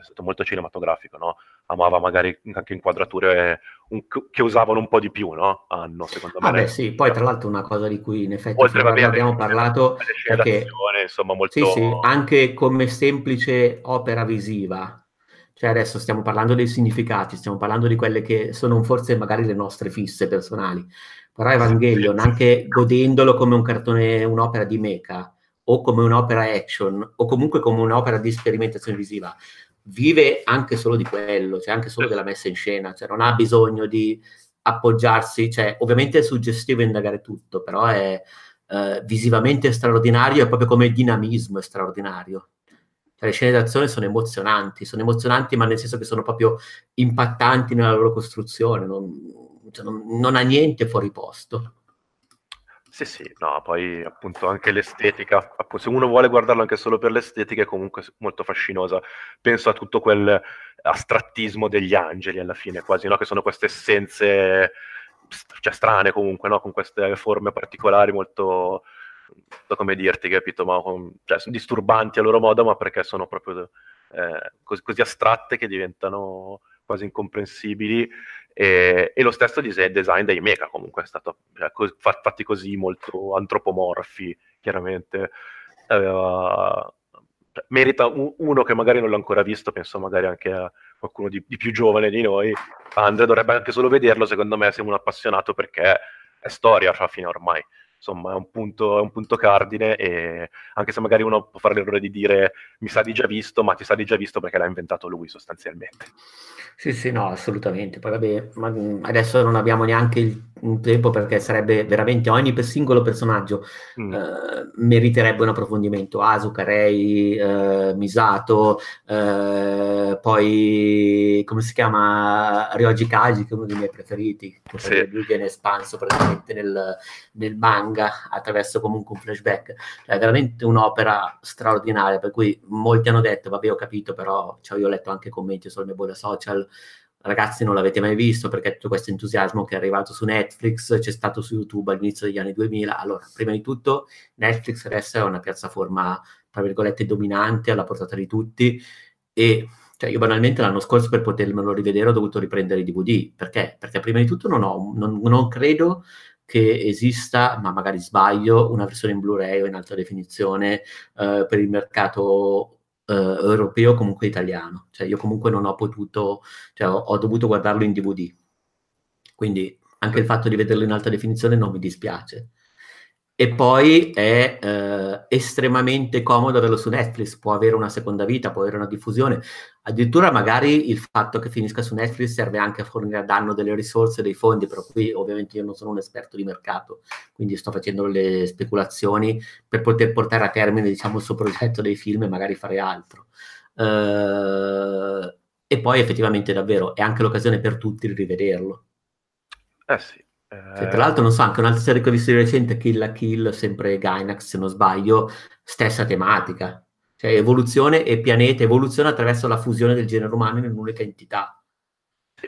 S3: stato molto cinematografico, no? Amava magari anche inquadrature un, che usavano un po' di più, no? Hanno, secondo me.
S2: Ah beh, sì, poi tra l'altro una cosa di cui in effetti Oltre, vabbè, abbiamo parlato è che
S3: insomma, molto...
S2: sì, sì, anche come semplice opera visiva, cioè adesso stiamo parlando dei significati, stiamo parlando di quelle che sono forse magari le nostre fisse personali, però Evangelion, anche godendolo come un cartone, un'opera di mecha, o come un'opera action, o comunque come un'opera di sperimentazione visiva, vive anche solo di quello, cioè anche solo della messa in scena, cioè non ha bisogno di appoggiarsi, cioè ovviamente è suggestivo indagare tutto, però è eh, visivamente straordinario, è proprio come dinamismo è straordinario. Cioè, le scene d'azione sono emozionanti, sono emozionanti ma nel senso che sono proprio impattanti nella loro costruzione, non, cioè non, non ha niente fuori posto.
S3: Sì, sì, no, poi appunto anche l'estetica, appunto, se uno vuole guardarlo anche solo per l'estetica è comunque molto fascinosa. Penso a tutto quel astrattismo degli angeli alla fine, quasi, no? che sono queste essenze cioè, strane comunque, no? con queste forme particolari molto, so come dirti, capito? Ma, cioè, sono disturbanti a loro modo, ma perché sono proprio eh, così, così astratte che diventano quasi incomprensibili. E, e, lo stesso design dei mecha comunque è stato cioè, co- fatti così molto antropomorfi chiaramente. Uh, merita un, uno che magari non l'ha ancora visto penso magari anche a qualcuno di, di più giovane di noi. Andre dovrebbe anche solo vederlo secondo me se uno appassionato perché è storia alla fine ormai insomma è un, punto, è un punto cardine e anche se magari uno può fare l'errore di dire mi sa di già visto ma ti sa di già visto perché l'ha inventato lui sostanzialmente
S2: sì, sì, no, assolutamente. Poi vabbè, ma adesso non abbiamo neanche il, tempo perché sarebbe veramente ogni per singolo personaggio mm. eh, meriterebbe un approfondimento. Asuka, Rei, eh, Misato, eh, poi come si chiama Ryoji Kaji, che è uno dei miei preferiti, che sì. lui viene espanso praticamente nel, nel manga manga attraverso comunque un flashback. È veramente un'opera straordinaria, per cui molti hanno detto, vabbè ho capito, però cioè, io ho letto anche commenti sulle mie bolle social, ragazzi non l'avete mai visto perché tutto questo entusiasmo che è arrivato su Netflix c'è stato su YouTube all'inizio degli anni 2000. Allora, prima di tutto, Netflix adesso è una piattaforma, tra virgolette, dominante alla portata di tutti e cioè io banalmente l'anno scorso per potermelo rivedere ho dovuto riprendere i DVD. Perché? Perché prima di tutto non, ho, non, non credo che esista, ma magari sbaglio, una versione in Blu-ray o in alta definizione eh, per il mercato eh, europeo comunque italiano. Cioè io comunque non ho potuto, cioè ho, ho, dovuto guardarlo in DVD. Quindi anche il fatto di vederlo in alta definizione non mi dispiace. E poi è eh, estremamente comodo averlo su Netflix, può avere una seconda vita, può avere una diffusione. Addirittura magari il fatto che finisca su Netflix serve anche a fornire a danno delle risorse, dei fondi, però qui ovviamente io non sono un esperto di mercato, quindi sto facendo le speculazioni per poter portare a termine diciamo, il suo progetto dei film e magari fare altro. Uh, e poi effettivamente davvero è anche l'occasione per tutti di rivederlo.
S3: Eh sì,
S2: cioè, tra l'altro, non so, anche un'altra serie che ho visto di recente, Kill la Kill, sempre Gainax, se non sbaglio, stessa tematica. Cioè, evoluzione e pianeta, evoluzione attraverso la fusione del genere umano in un'unica entità.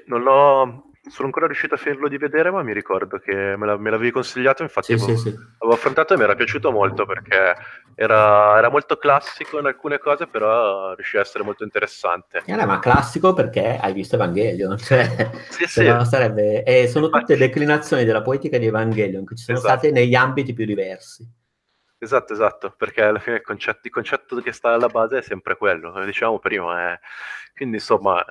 S3: Non l'ho, sono ancora riuscito a finirlo di vedere, ma mi ricordo che me, la, me l'avevi consigliato, infatti sì, avevo, sì, sì. avevo, affrontato e mi era piaciuto molto perché era, era, molto classico in alcune cose, però riusciva a essere molto interessante.
S2: Era ma classico perché hai visto Evangelion, [laughs] cioè, sì, sì. Sarebbe, e sono tutte declinazioni della poetica di Evangelion che ci sono esatto. state negli ambiti più diversi.
S3: Esatto, esatto, perché alla fine il concetto, il concetto che sta alla base è sempre quello, come dicevamo prima, è... quindi insomma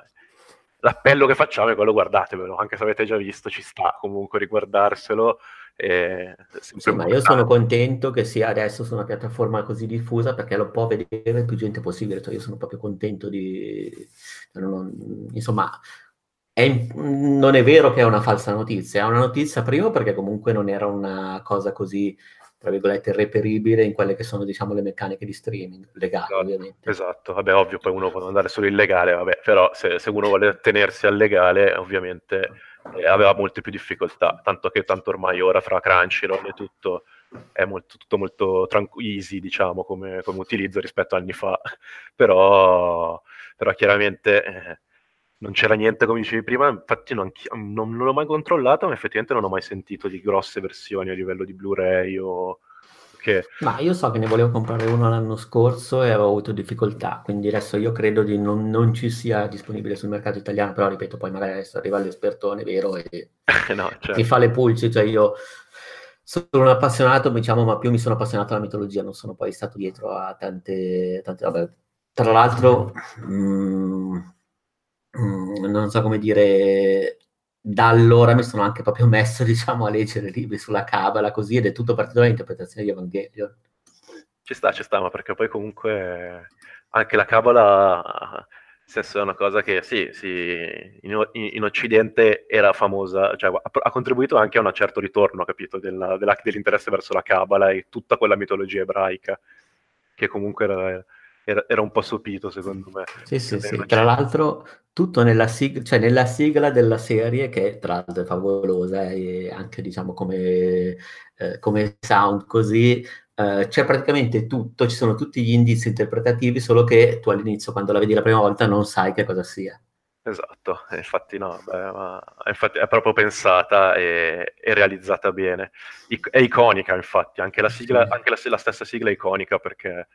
S3: l'appello che facciamo è quello guardatevelo, anche se avete già visto, ci sta comunque riguardarselo.
S2: Sì, ma io sono contento che sia adesso su una piattaforma così diffusa perché lo può vedere più gente possibile. Cioè, io sono proprio contento di... Cioè, non, insomma, è, non è vero che è una falsa notizia, è una notizia prima perché comunque non era una cosa così tra virgolette, reperibile in quelle che sono, diciamo, le meccaniche di streaming, legali
S3: esatto,
S2: ovviamente.
S3: Esatto, vabbè, ovvio, poi uno può andare solo illegale, vabbè, però se, se uno vuole tenersi al legale, ovviamente eh, aveva molte più difficoltà, tanto che tanto ormai ora fra Crunchyroll e tutto è molto, tutto molto tranqu- easy, diciamo, come, come, utilizzo rispetto a anni fa, [laughs] però, però chiaramente... Eh, non c'era niente come dicevi prima, infatti non, non, non, l'ho mai controllato, ma effettivamente non ho mai sentito di grosse versioni a livello di Blu-ray o che...
S2: Ma io so che ne volevo comprare uno l'anno scorso e avevo avuto difficoltà, quindi adesso io credo di non, non ci sia disponibile sul mercato italiano, però ripeto, poi magari adesso arriva l'espertone vero e [laughs] no, certo. ti fa le pulci, cioè io sono un appassionato, diciamo, ma più mi sono appassionato alla mitologia, non sono poi stato dietro a tante... tante vabbè. Tra l'altro... Mh, mm, non so come dire, da allora mi sono anche proprio messo, [laughs] diciamo, a leggere libri sulla Cabala così ed è tutto partito dall'interpretazione di Evangelion.
S3: Ci sta, ci sta, ma perché poi comunque anche la Cabala nel senso è una cosa che sì, sì in, in, Occidente era famosa, cioè ha, ha, contribuito anche a un certo ritorno, capito, della, della, dell'interesse verso la Cabala e tutta quella mitologia ebraica, che comunque era, era, era un po' sopito secondo me.
S2: Sì, sì, sì. Tra l'altro tutto nella, sig- cioè nella sigla della serie che tra l'altro è favolosa e anche diciamo come, eh, come sound così Uh, c'è praticamente tutto, ci sono tutti gli indizi interpretativi, solo che tu all'inizio, quando la vedi la prima volta, non sai che cosa sia.
S3: Esatto, infatti no, beh, infatti è proprio pensata e, e realizzata bene. I- è iconica, infatti, anche, la, sigla, anche la, la, stessa sigla è iconica perché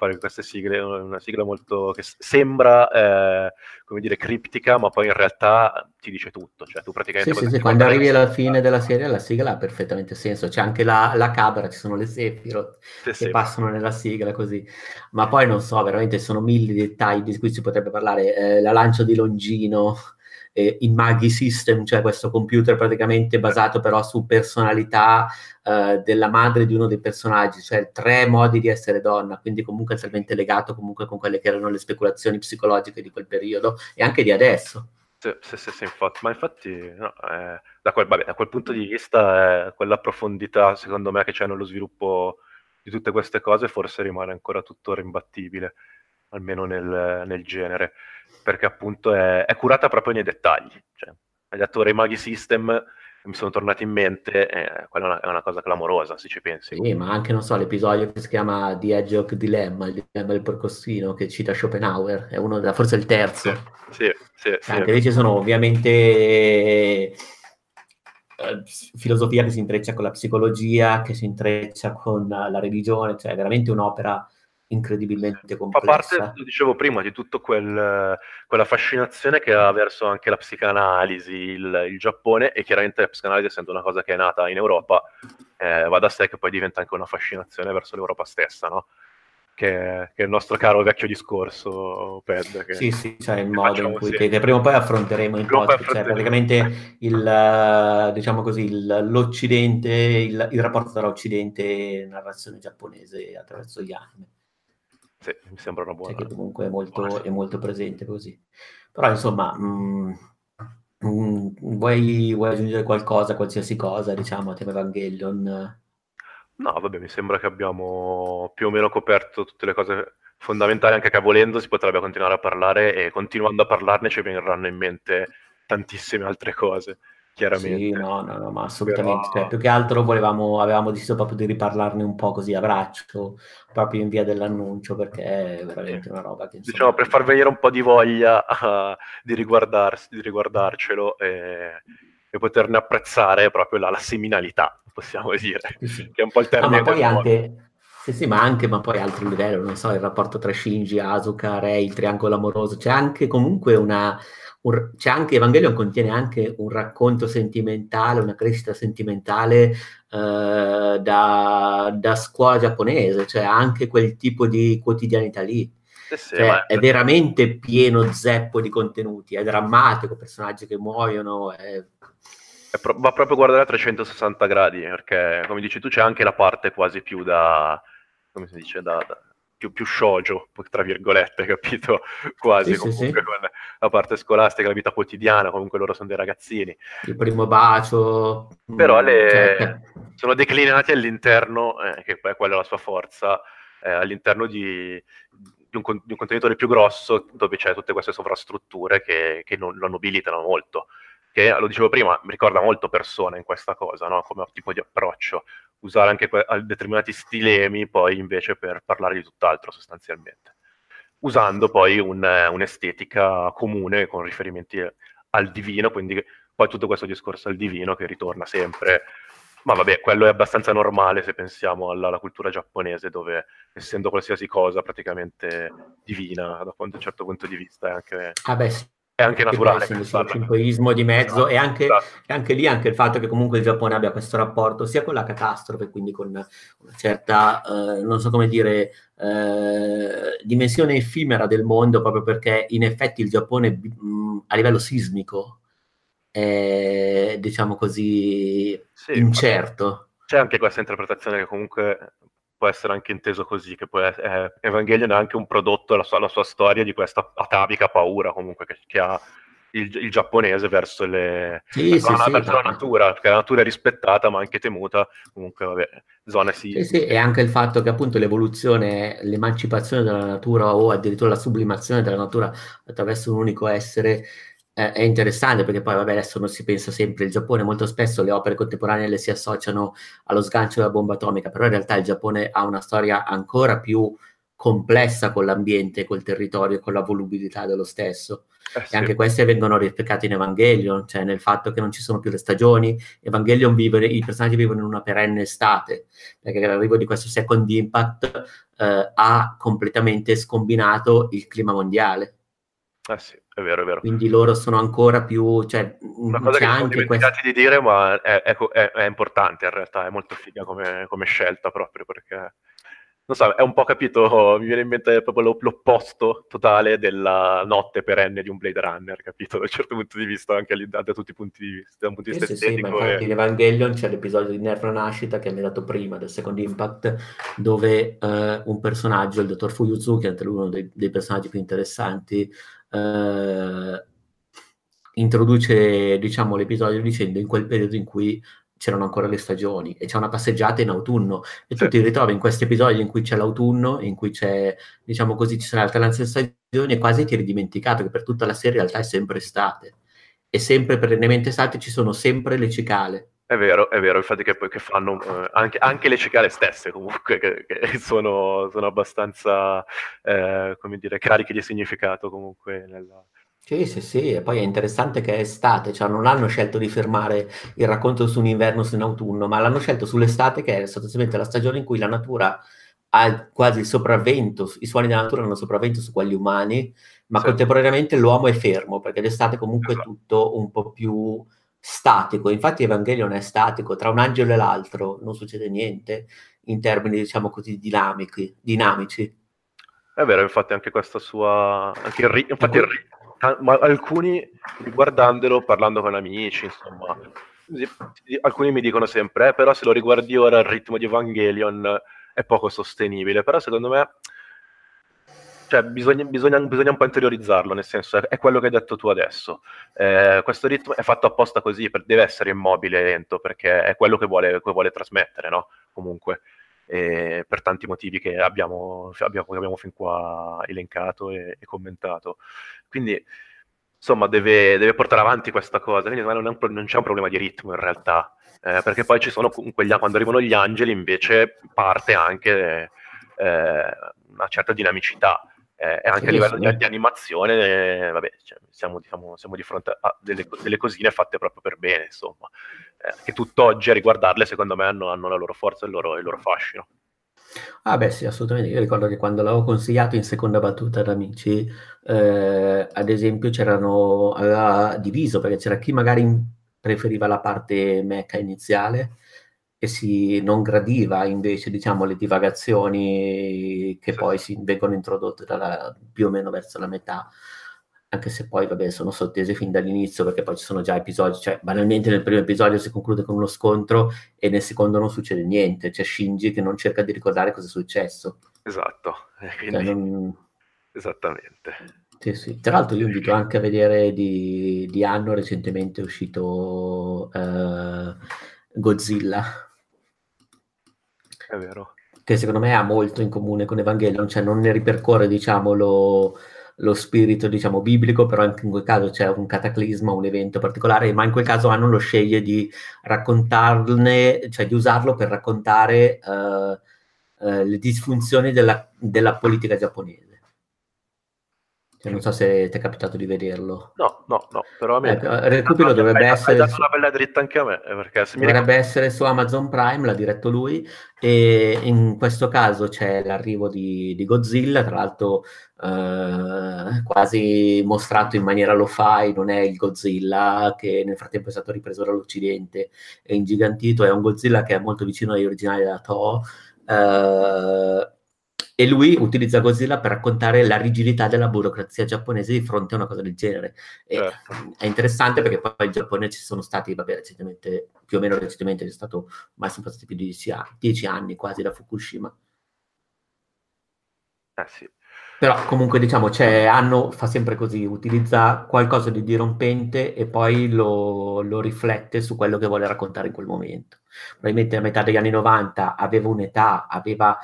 S3: fare queste sigle, una sigla molto che sembra, eh, come dire, criptica, ma poi in realtà ti dice tutto. Cioè, tu praticamente
S2: sì, sì, sì. quando arrivi alla fine della serie, la sigla ha perfettamente senso. C'è anche la, la cabra, ci sono le Sephiroth sì, che sì. passano nella sigla così. Ma poi non so, veramente sono mille dettagli di cui si potrebbe parlare. Eh, la lancia di Longino eh, il Maggie System, cioè questo computer praticamente basato però su personalità eh, della madre di uno dei personaggi, cioè tre modi di essere donna, quindi comunque talmente legato comunque con quelle che erano le speculazioni psicologiche di quel periodo e anche di adesso.
S3: Sì, sì, sì, sì infatti, ma infatti no, eh, da, quel, vabbè, da, quel, punto di vista eh, quella profondità secondo me che c'è nello sviluppo di tutte queste cose forse rimane ancora tuttora imbattibile, almeno nel, nel genere perché appunto è, è curata proprio nei dettagli. Cioè, hai detto Remaghi System, mi sono tornati in mente, eh, quella è una, è una, cosa clamorosa se ci pensi.
S2: Sì, ma anche, non so, l'episodio che si chiama The Hedgehog Dilemma, il dilemma del porcospino, che cita Schopenhauer, è uno, forse il terzo.
S3: Sì, sì, sì.
S2: Anche lì ci sono ovviamente eh, filosofia che si intreccia con la psicologia, che si intreccia con la religione, cioè è veramente un'opera incredibilmente complessa.
S3: Fa parte, lo dicevo prima, di tutta quel, quella fascinazione che ha verso anche la psicanalisi, il, il, Giappone, e chiaramente la psicanalisi, essendo una cosa che è nata in Europa, eh, va da sé che poi diventa anche una fascinazione verso l'Europa stessa, no? Che, che, è il nostro caro vecchio discorso, Ped. Che,
S2: sì, sì, cioè il modo in cui che, che, prima o poi affronteremo in podcast, cioè praticamente il, diciamo così, il, l'Occidente, il, il rapporto tra Occidente e narrazione giapponese attraverso gli anime.
S3: Sì, mi sembra una buona.
S2: Cioè che comunque è molto, è molto presente così. Però insomma, mh, mm, mh, mm, vuoi, vuoi, aggiungere qualcosa, qualsiasi cosa, diciamo, a tema Evangelion?
S3: No, vabbè, mi sembra che abbiamo più o meno coperto tutte le cose fondamentali, anche che volendo si potrebbe continuare a parlare e continuando a parlarne ci verranno in mente tantissime altre cose chiaramente.
S2: Sì, no, no, no, ma assolutamente. Però... Cioè, più che altro volevamo, avevamo deciso proprio di riparlarne un po' così a braccio, proprio in via dell'annuncio, perché è veramente sì. una roba che...
S3: Insomma, diciamo, per far venire un po' di voglia uh, di, di riguardarcelo e, e, poterne apprezzare proprio la, la seminalità, possiamo dire, sì. che è un po' il termine.
S2: Ah, ma poi anche... Sì, sì, ma anche, ma poi altri livelli, non so, il rapporto tra Shinji, Asuka, Rei, il triangolo amoroso, c'è anche comunque una, un, c'è anche Evangelion contiene anche un racconto sentimentale, una crescita sentimentale eh, da, da, scuola giapponese, cioè anche quel tipo di quotidianità lì. Eh sì, cioè. È veramente pieno zeppo di contenuti, è drammatico, personaggi che muoiono. È...
S3: Va proprio a guardare a 360 gradi, perché come dici tu c'è anche la parte quasi più da, come si dice, da, da più, più shoujo, tra virgolette, [laughs] capito? Quasi, sì, comunque sì, sì. con la parte scolastica, la vita quotidiana, comunque loro sono dei ragazzini.
S2: Il primo bacio.
S3: Però le... Cioè... sono declinati all'interno, eh, che è quella la sua forza, eh, all'interno di, di, un, di, un, contenitore più grosso dove c'è tutte queste sovrastrutture che, che non, lo nobilitano molto che lo dicevo prima, mi ricorda molto persona in questa cosa, no? come tipo di approccio, usare anche que- determinati stilemi poi invece per parlare di tutt'altro sostanzialmente, usando poi un, un'estetica comune con riferimenti al divino, quindi poi tutto questo discorso al divino che ritorna sempre, ma vabbè, quello è abbastanza normale se pensiamo alla, alla cultura giapponese dove essendo qualsiasi cosa praticamente divina da un certo punto di vista è anche...
S2: Ah beh, sì
S3: è anche naturale.
S2: Il shintoismo di mezzo e anche, esatto. e anche, lì anche il fatto che comunque il Giappone abbia questo rapporto sia con la catastrofe, quindi con una certa, eh, non so come dire, eh, dimensione effimera del mondo, proprio perché in effetti il Giappone mh, a livello sismico è, diciamo così, sì, incerto.
S3: C'è anche questa interpretazione che comunque può essere anche inteso così, che poi è, Evangelion è anche un prodotto, la sua, la sua storia di questa atavica paura comunque che, che ha il, il, giapponese verso, le,
S2: sì, sì,
S3: la,
S2: sì,
S3: verso la natura, perché la natura è rispettata ma anche temuta, comunque vabbè, zone si...
S2: Sì, sì, e anche il fatto che appunto l'evoluzione, l'emancipazione della natura o addirittura la sublimazione della natura attraverso un unico essere eh, è interessante perché poi vabbè adesso non si pensa sempre il Giappone molto spesso le opere contemporanee le si associano allo sgancio della bomba atomica però in realtà il Giappone ha una storia ancora più complessa con l'ambiente, col territorio e con la volubilità dello stesso. Eh, sì. e anche queste vengono rispecchiate in Evangelion cioè nel fatto che non ci sono più le stagioni Evangelion vive, i personaggi vivono in una perenne estate perché l'arrivo di questo second impact eh, ha completamente scombinato il clima mondiale.
S3: Eh sì è vero, è vero.
S2: Quindi loro sono ancora più... Cioè,
S3: Una cosa che siamo dimenticati quest... di dire, ma è, è, è, importante in realtà, è molto figa come, come scelta proprio perché non so, è un po' capito, mi viene in mente proprio l'opposto totale della notte perenne di un Blade Runner, capito? Da un certo punto di vista, anche lì, da, da tutti i punti di vista, da un punto di vista
S2: sì, estetico. Sì, ma infatti e... in Evangelion c'è l'episodio di Nerva Nascita che mi ha dato prima del Second Impact, dove uh, un personaggio, il dottor Fuyuzuki, anche lui uno dei, dei personaggi più interessanti, uh, introduce, diciamo, l'episodio dicendo in quel periodo in cui c'erano ancora le stagioni e c'è una passeggiata in autunno e sì. tu ti ritrovi in questi episodi in cui c'è l'autunno, in cui c'è, diciamo così, ci sono alternanze stagioni e quasi ti eri dimenticato che per tutta la serie in realtà è sempre estate e sempre perennemente state ci sono sempre le cicale.
S3: È vero, è vero, infatti che, che fanno eh, anche, anche, le cicale stesse comunque, che, che sono, sono, abbastanza, eh, come dire, cariche di significato comunque nella,
S2: sì, sì, sì, e poi è interessante che è estate, cioè non hanno scelto di fermare il racconto su un inverno su un autunno, ma l'hanno scelto sull'estate che è sostanzialmente la stagione in cui la natura ha quasi il sopravvento, i suoni della natura hanno sopravvento su quelli umani, ma sì. contemporaneamente l'uomo è fermo, perché l'estate comunque è esatto. tutto un po' più statico. Infatti Evangelion è statico, tra un angelo e l'altro non succede niente in termini, diciamo così, dinamici. dinamici.
S3: È vero, infatti anche questa sua... Anche il, ri... infatti il, ri ma alcuni guardandolo, parlando con amici, insomma, alcuni mi dicono sempre, eh, però se lo riguardi ora al ritmo di Evangelion è poco sostenibile, però secondo me cioè, bisogna, bisogna, bisogna, un po' interiorizzarlo, nel senso è, è, quello che hai detto tu adesso. Eh, questo ritmo è fatto apposta così, per, deve essere immobile e lento, perché è quello che vuole, che vuole trasmettere, no? Comunque, eh, per tanti motivi che abbiamo, abbiamo, abbiamo fin qua elencato e, e commentato. Quindi, insomma, deve, deve, portare avanti questa cosa. Quindi non, un, non c'è un problema di ritmo in realtà, eh, perché poi ci sono comunque gli, quando arrivano gli angeli invece parte anche eh, una certa dinamicità. Eh, e anche a livello di, di, animazione, eh, vabbè, cioè, siamo, diciamo, siamo, di fronte a delle, delle, cosine fatte proprio per bene, insomma, eh, che tutt'oggi a riguardarle, secondo me, hanno, hanno la loro forza e il loro, il loro fascino.
S2: Ah beh sì, assolutamente. Io ricordo che quando l'avevo consigliato in seconda battuta ad amici, eh, ad esempio c'erano, aveva diviso perché c'era chi magari preferiva la parte mecha iniziale e si non gradiva invece diciamo le divagazioni che poi si vengono introdotte dalla, più o meno verso la metà anche se poi, vabbè, sono sottese fin dall'inizio perché poi ci sono già episodi, cioè banalmente nel primo episodio si conclude con uno scontro e nel secondo non succede niente, c'è Shinji che non cerca di ricordare cosa è successo.
S3: Esatto, eh, quindi... cioè, non... esattamente.
S2: Sì, sì. Tra l'altro io invito anche a vedere di, di anno recentemente è uscito uh, Godzilla.
S3: È vero.
S2: Che secondo me ha molto in comune con Evangelion, cioè non ne ripercorre, diciamo, lo lo spirito, diciamo, biblico, però anche in quel caso c'è un cataclisma, un evento particolare, ma in quel caso Hanno lo sceglie di raccontarne, cioè di usarlo per raccontare uh, uh, le disfunzioni della, della politica giapponese. Cioè, non so se ti è capitato di vederlo.
S3: No, no, no, però a me...
S2: Ecco, recupero dovrebbe hai, essere...
S3: Hai dato una bella dritta anche a me, eh, perché se
S2: Dovrebbe ricordo... essere su Amazon Prime, l'ha diretto lui, e in questo caso c'è l'arrivo di, di Godzilla, tra l'altro eh, quasi mostrato in maniera lo fai, non è il Godzilla che nel frattempo è stato ripreso dall'Occidente e ingigantito, è un Godzilla che è molto vicino agli originali della Toho, eh, e lui utilizza Godzilla per raccontare la rigidità della burocrazia giapponese di fronte a una cosa del genere. Certo. È interessante perché poi in Giappone ci sono stati, vabbè, recentemente, più o meno recentemente, c'è stato, ormai sono passati più di dieci anni, dieci anni quasi da Fukushima.
S3: Eh sì.
S2: Però comunque diciamo, c'è, Anno fa sempre così, utilizza qualcosa di dirompente e poi lo, lo, riflette su quello che vuole raccontare in quel momento. Probabilmente a metà degli anni 90 aveva un'età, aveva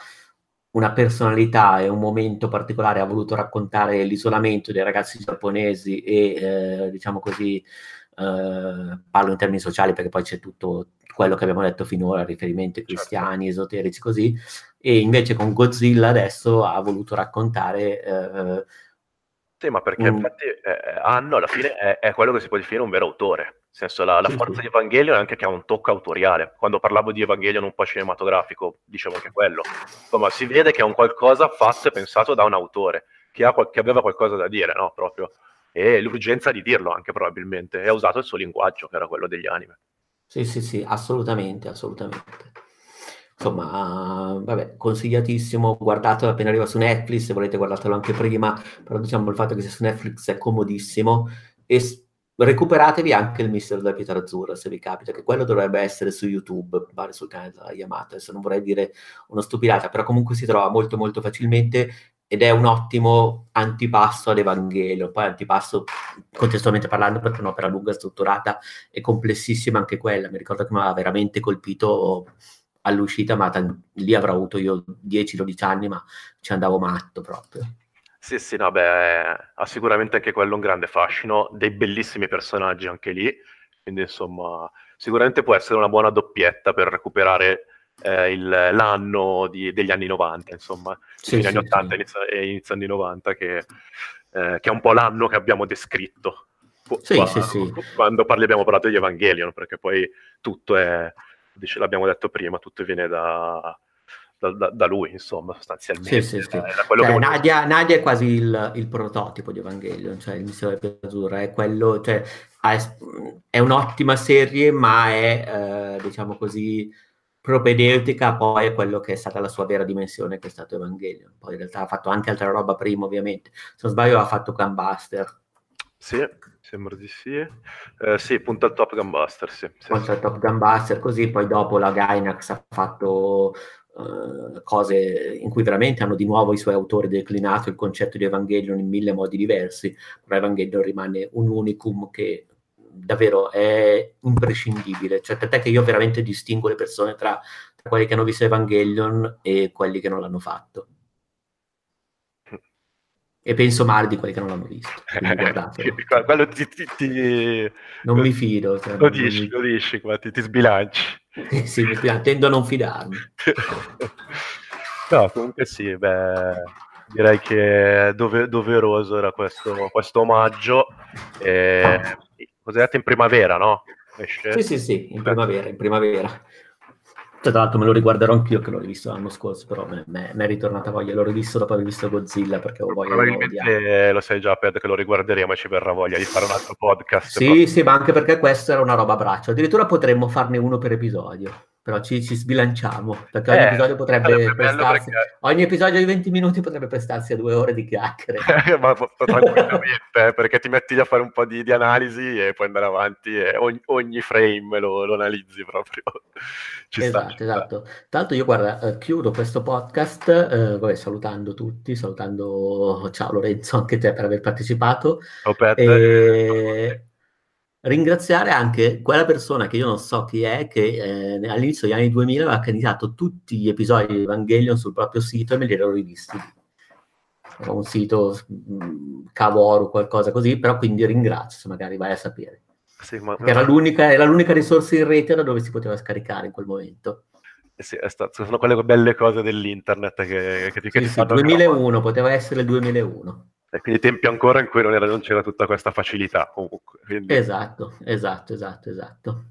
S2: una personalità e un momento particolare, ha voluto raccontare l'isolamento dei ragazzi giapponesi e, eh, diciamo così, eh, parlo in termini sociali perché poi c'è tutto quello che abbiamo detto finora, riferimenti certo. cristiani, certo. esoterici, così, e invece con Godzilla adesso ha voluto raccontare... Eh,
S3: sì, ma perché un... infatti eh, Anno alla fine è, è, quello che si può definire un vero autore, senso la, la forza di Evangelion è anche che ha un tocco autoriale. Quando parlavo di Evangelion un po' cinematografico, dicevo anche quello. Insomma, si vede che è un qualcosa fatto e pensato da un autore, che, ha, che aveva qualcosa da dire, no? Proprio. E l'urgenza di dirlo anche probabilmente, e ha usato il suo linguaggio, che era quello degli anime.
S2: Sì, sì, sì, assolutamente, assolutamente. Insomma, vabbè, consigliatissimo, guardatelo appena arriva su Netflix, se volete guardatelo anche prima, però diciamo il fatto che sia su Netflix è comodissimo e recuperatevi anche il mistero della pietra azzurra se vi capita, che quello dovrebbe essere su YouTube, pare sul canale della Yamato, adesso non vorrei dire una stupidata, però comunque si trova molto molto facilmente ed è un ottimo antipasto ad Evangelio, poi antipasto contestualmente parlando perché è un'opera lunga, strutturata e complessissima anche quella, mi ricordo che mi aveva veramente colpito all'uscita, ma t- lì avrò avuto io 10-12 anni, ma ci andavo matto proprio.
S3: Sì, sì, no, beh, ha sicuramente anche quello un grande fascino, dei bellissimi personaggi anche lì, quindi insomma, sicuramente può essere una buona doppietta per recuperare eh, il, l'anno di, degli anni 90, insomma, sì, fine sì, anni 80 sì. inizio, e inizio anni 90, che, eh, che, è un po' l'anno che abbiamo descritto.
S2: Sì, quando, sì, sì.
S3: quando parli, abbiamo parlato di Evangelion, perché poi tutto è, l'abbiamo detto prima, tutto viene da, da, da, da, lui, insomma, sostanzialmente.
S2: Sì, sì, sì. Cioè, Nadia, Nadia, è quasi il, il, prototipo di Evangelion, cioè il mistero del azzurra, è quello, cioè, è un'ottima serie, ma è, eh, diciamo così, propedeutica poi a quello che è stata la sua vera dimensione, che è stato Evangelion. Poi in realtà ha fatto anche altra roba prima, ovviamente. Se non sbaglio ha fatto Gunbuster.
S3: Sì, sembra di sì. Eh, sì, punta al top Gunbuster, sì. sì
S2: punta al top Gunbuster, così poi dopo la Gainax ha fatto uh, cose in cui veramente hanno di nuovo i suoi autori declinato il concetto di Evangelion in mille modi diversi, però Evangelion rimane un unicum che davvero è imprescindibile. Cioè, tant'è che io veramente distingo le persone tra, tra quelli che hanno visto Evangelion e quelli che non l'hanno fatto. E penso male di quelli che non l'hanno visto. [laughs]
S3: Quello ti, ti, ti...
S2: Non mi fido. Cioè,
S3: lo, dici, mi... lo dici, ti, ti sbilanci. [laughs]
S2: sì, mi tendo a non fidarmi. [laughs]
S3: no, comunque sì, beh, direi che dove, doveroso era questo, questo omaggio. E Cos'è detto in primavera, no?
S2: Esce? Sì, sì, sì, in primavera, in primavera. Cioè, tra l'altro me lo riguarderò anch'io che l'ho rivisto l'anno scorso, però mi è ritornata voglia, l'ho rivisto dopo aver visto Godzilla perché ho voglia
S3: Probabilmente lo sai già, Ped, che lo riguarderemo e ci verrà voglia di fare un altro podcast.
S2: Sì, però... sì, ma anche perché questa era una roba a braccio. Addirittura potremmo farne uno per episodio però ci, ci sbilanciamo, perché ogni eh, episodio potrebbe prestarsi, perché... ogni episodio di 20 minuti potrebbe prestarsi a due ore di chiacchiere. [laughs]
S3: Ma [laughs] tranquillamente, eh, perché ti metti a fare un po' di, di analisi e poi andare avanti e ogni, ogni frame lo, lo, analizzi proprio. [laughs]
S2: Ci esatto, sta, esatto. Tra l'altro io guarda, eh, chiudo questo podcast, eh, vabbè, salutando tutti, salutando, ciao Lorenzo, anche te per aver partecipato.
S3: Ciao Pet. E
S2: ringraziare anche quella persona che io non so chi è, che eh, all'inizio degli anni 2000 aveva candidato tutti gli episodi di Evangelion sul proprio sito e me li ero rivisti. Era un sito mh, mm, Cavoru, qualcosa così, però quindi ringrazio se magari vai a sapere. Sì, ma... era, l'unica, era l'unica risorsa in rete da dove si poteva scaricare in quel momento.
S3: Eh sì, stato, sono quelle belle cose dell'internet che, che ti, che
S2: sì, ti sì, 2001, poteva essere il 2001.
S3: E quindi tempi ancora in cui non, era, non c'era tutta questa facilità comunque. Quindi...
S2: Esatto, esatto, esatto, esatto.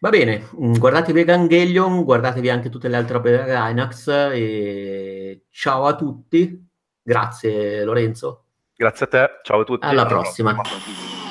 S2: Va bene, mm, guardatevi Evangelion, guardatevi anche tutte le altre opere della Gainax e ciao a tutti. Grazie Lorenzo.
S3: Grazie a te, ciao a tutti.
S2: Alla prossima. prossima.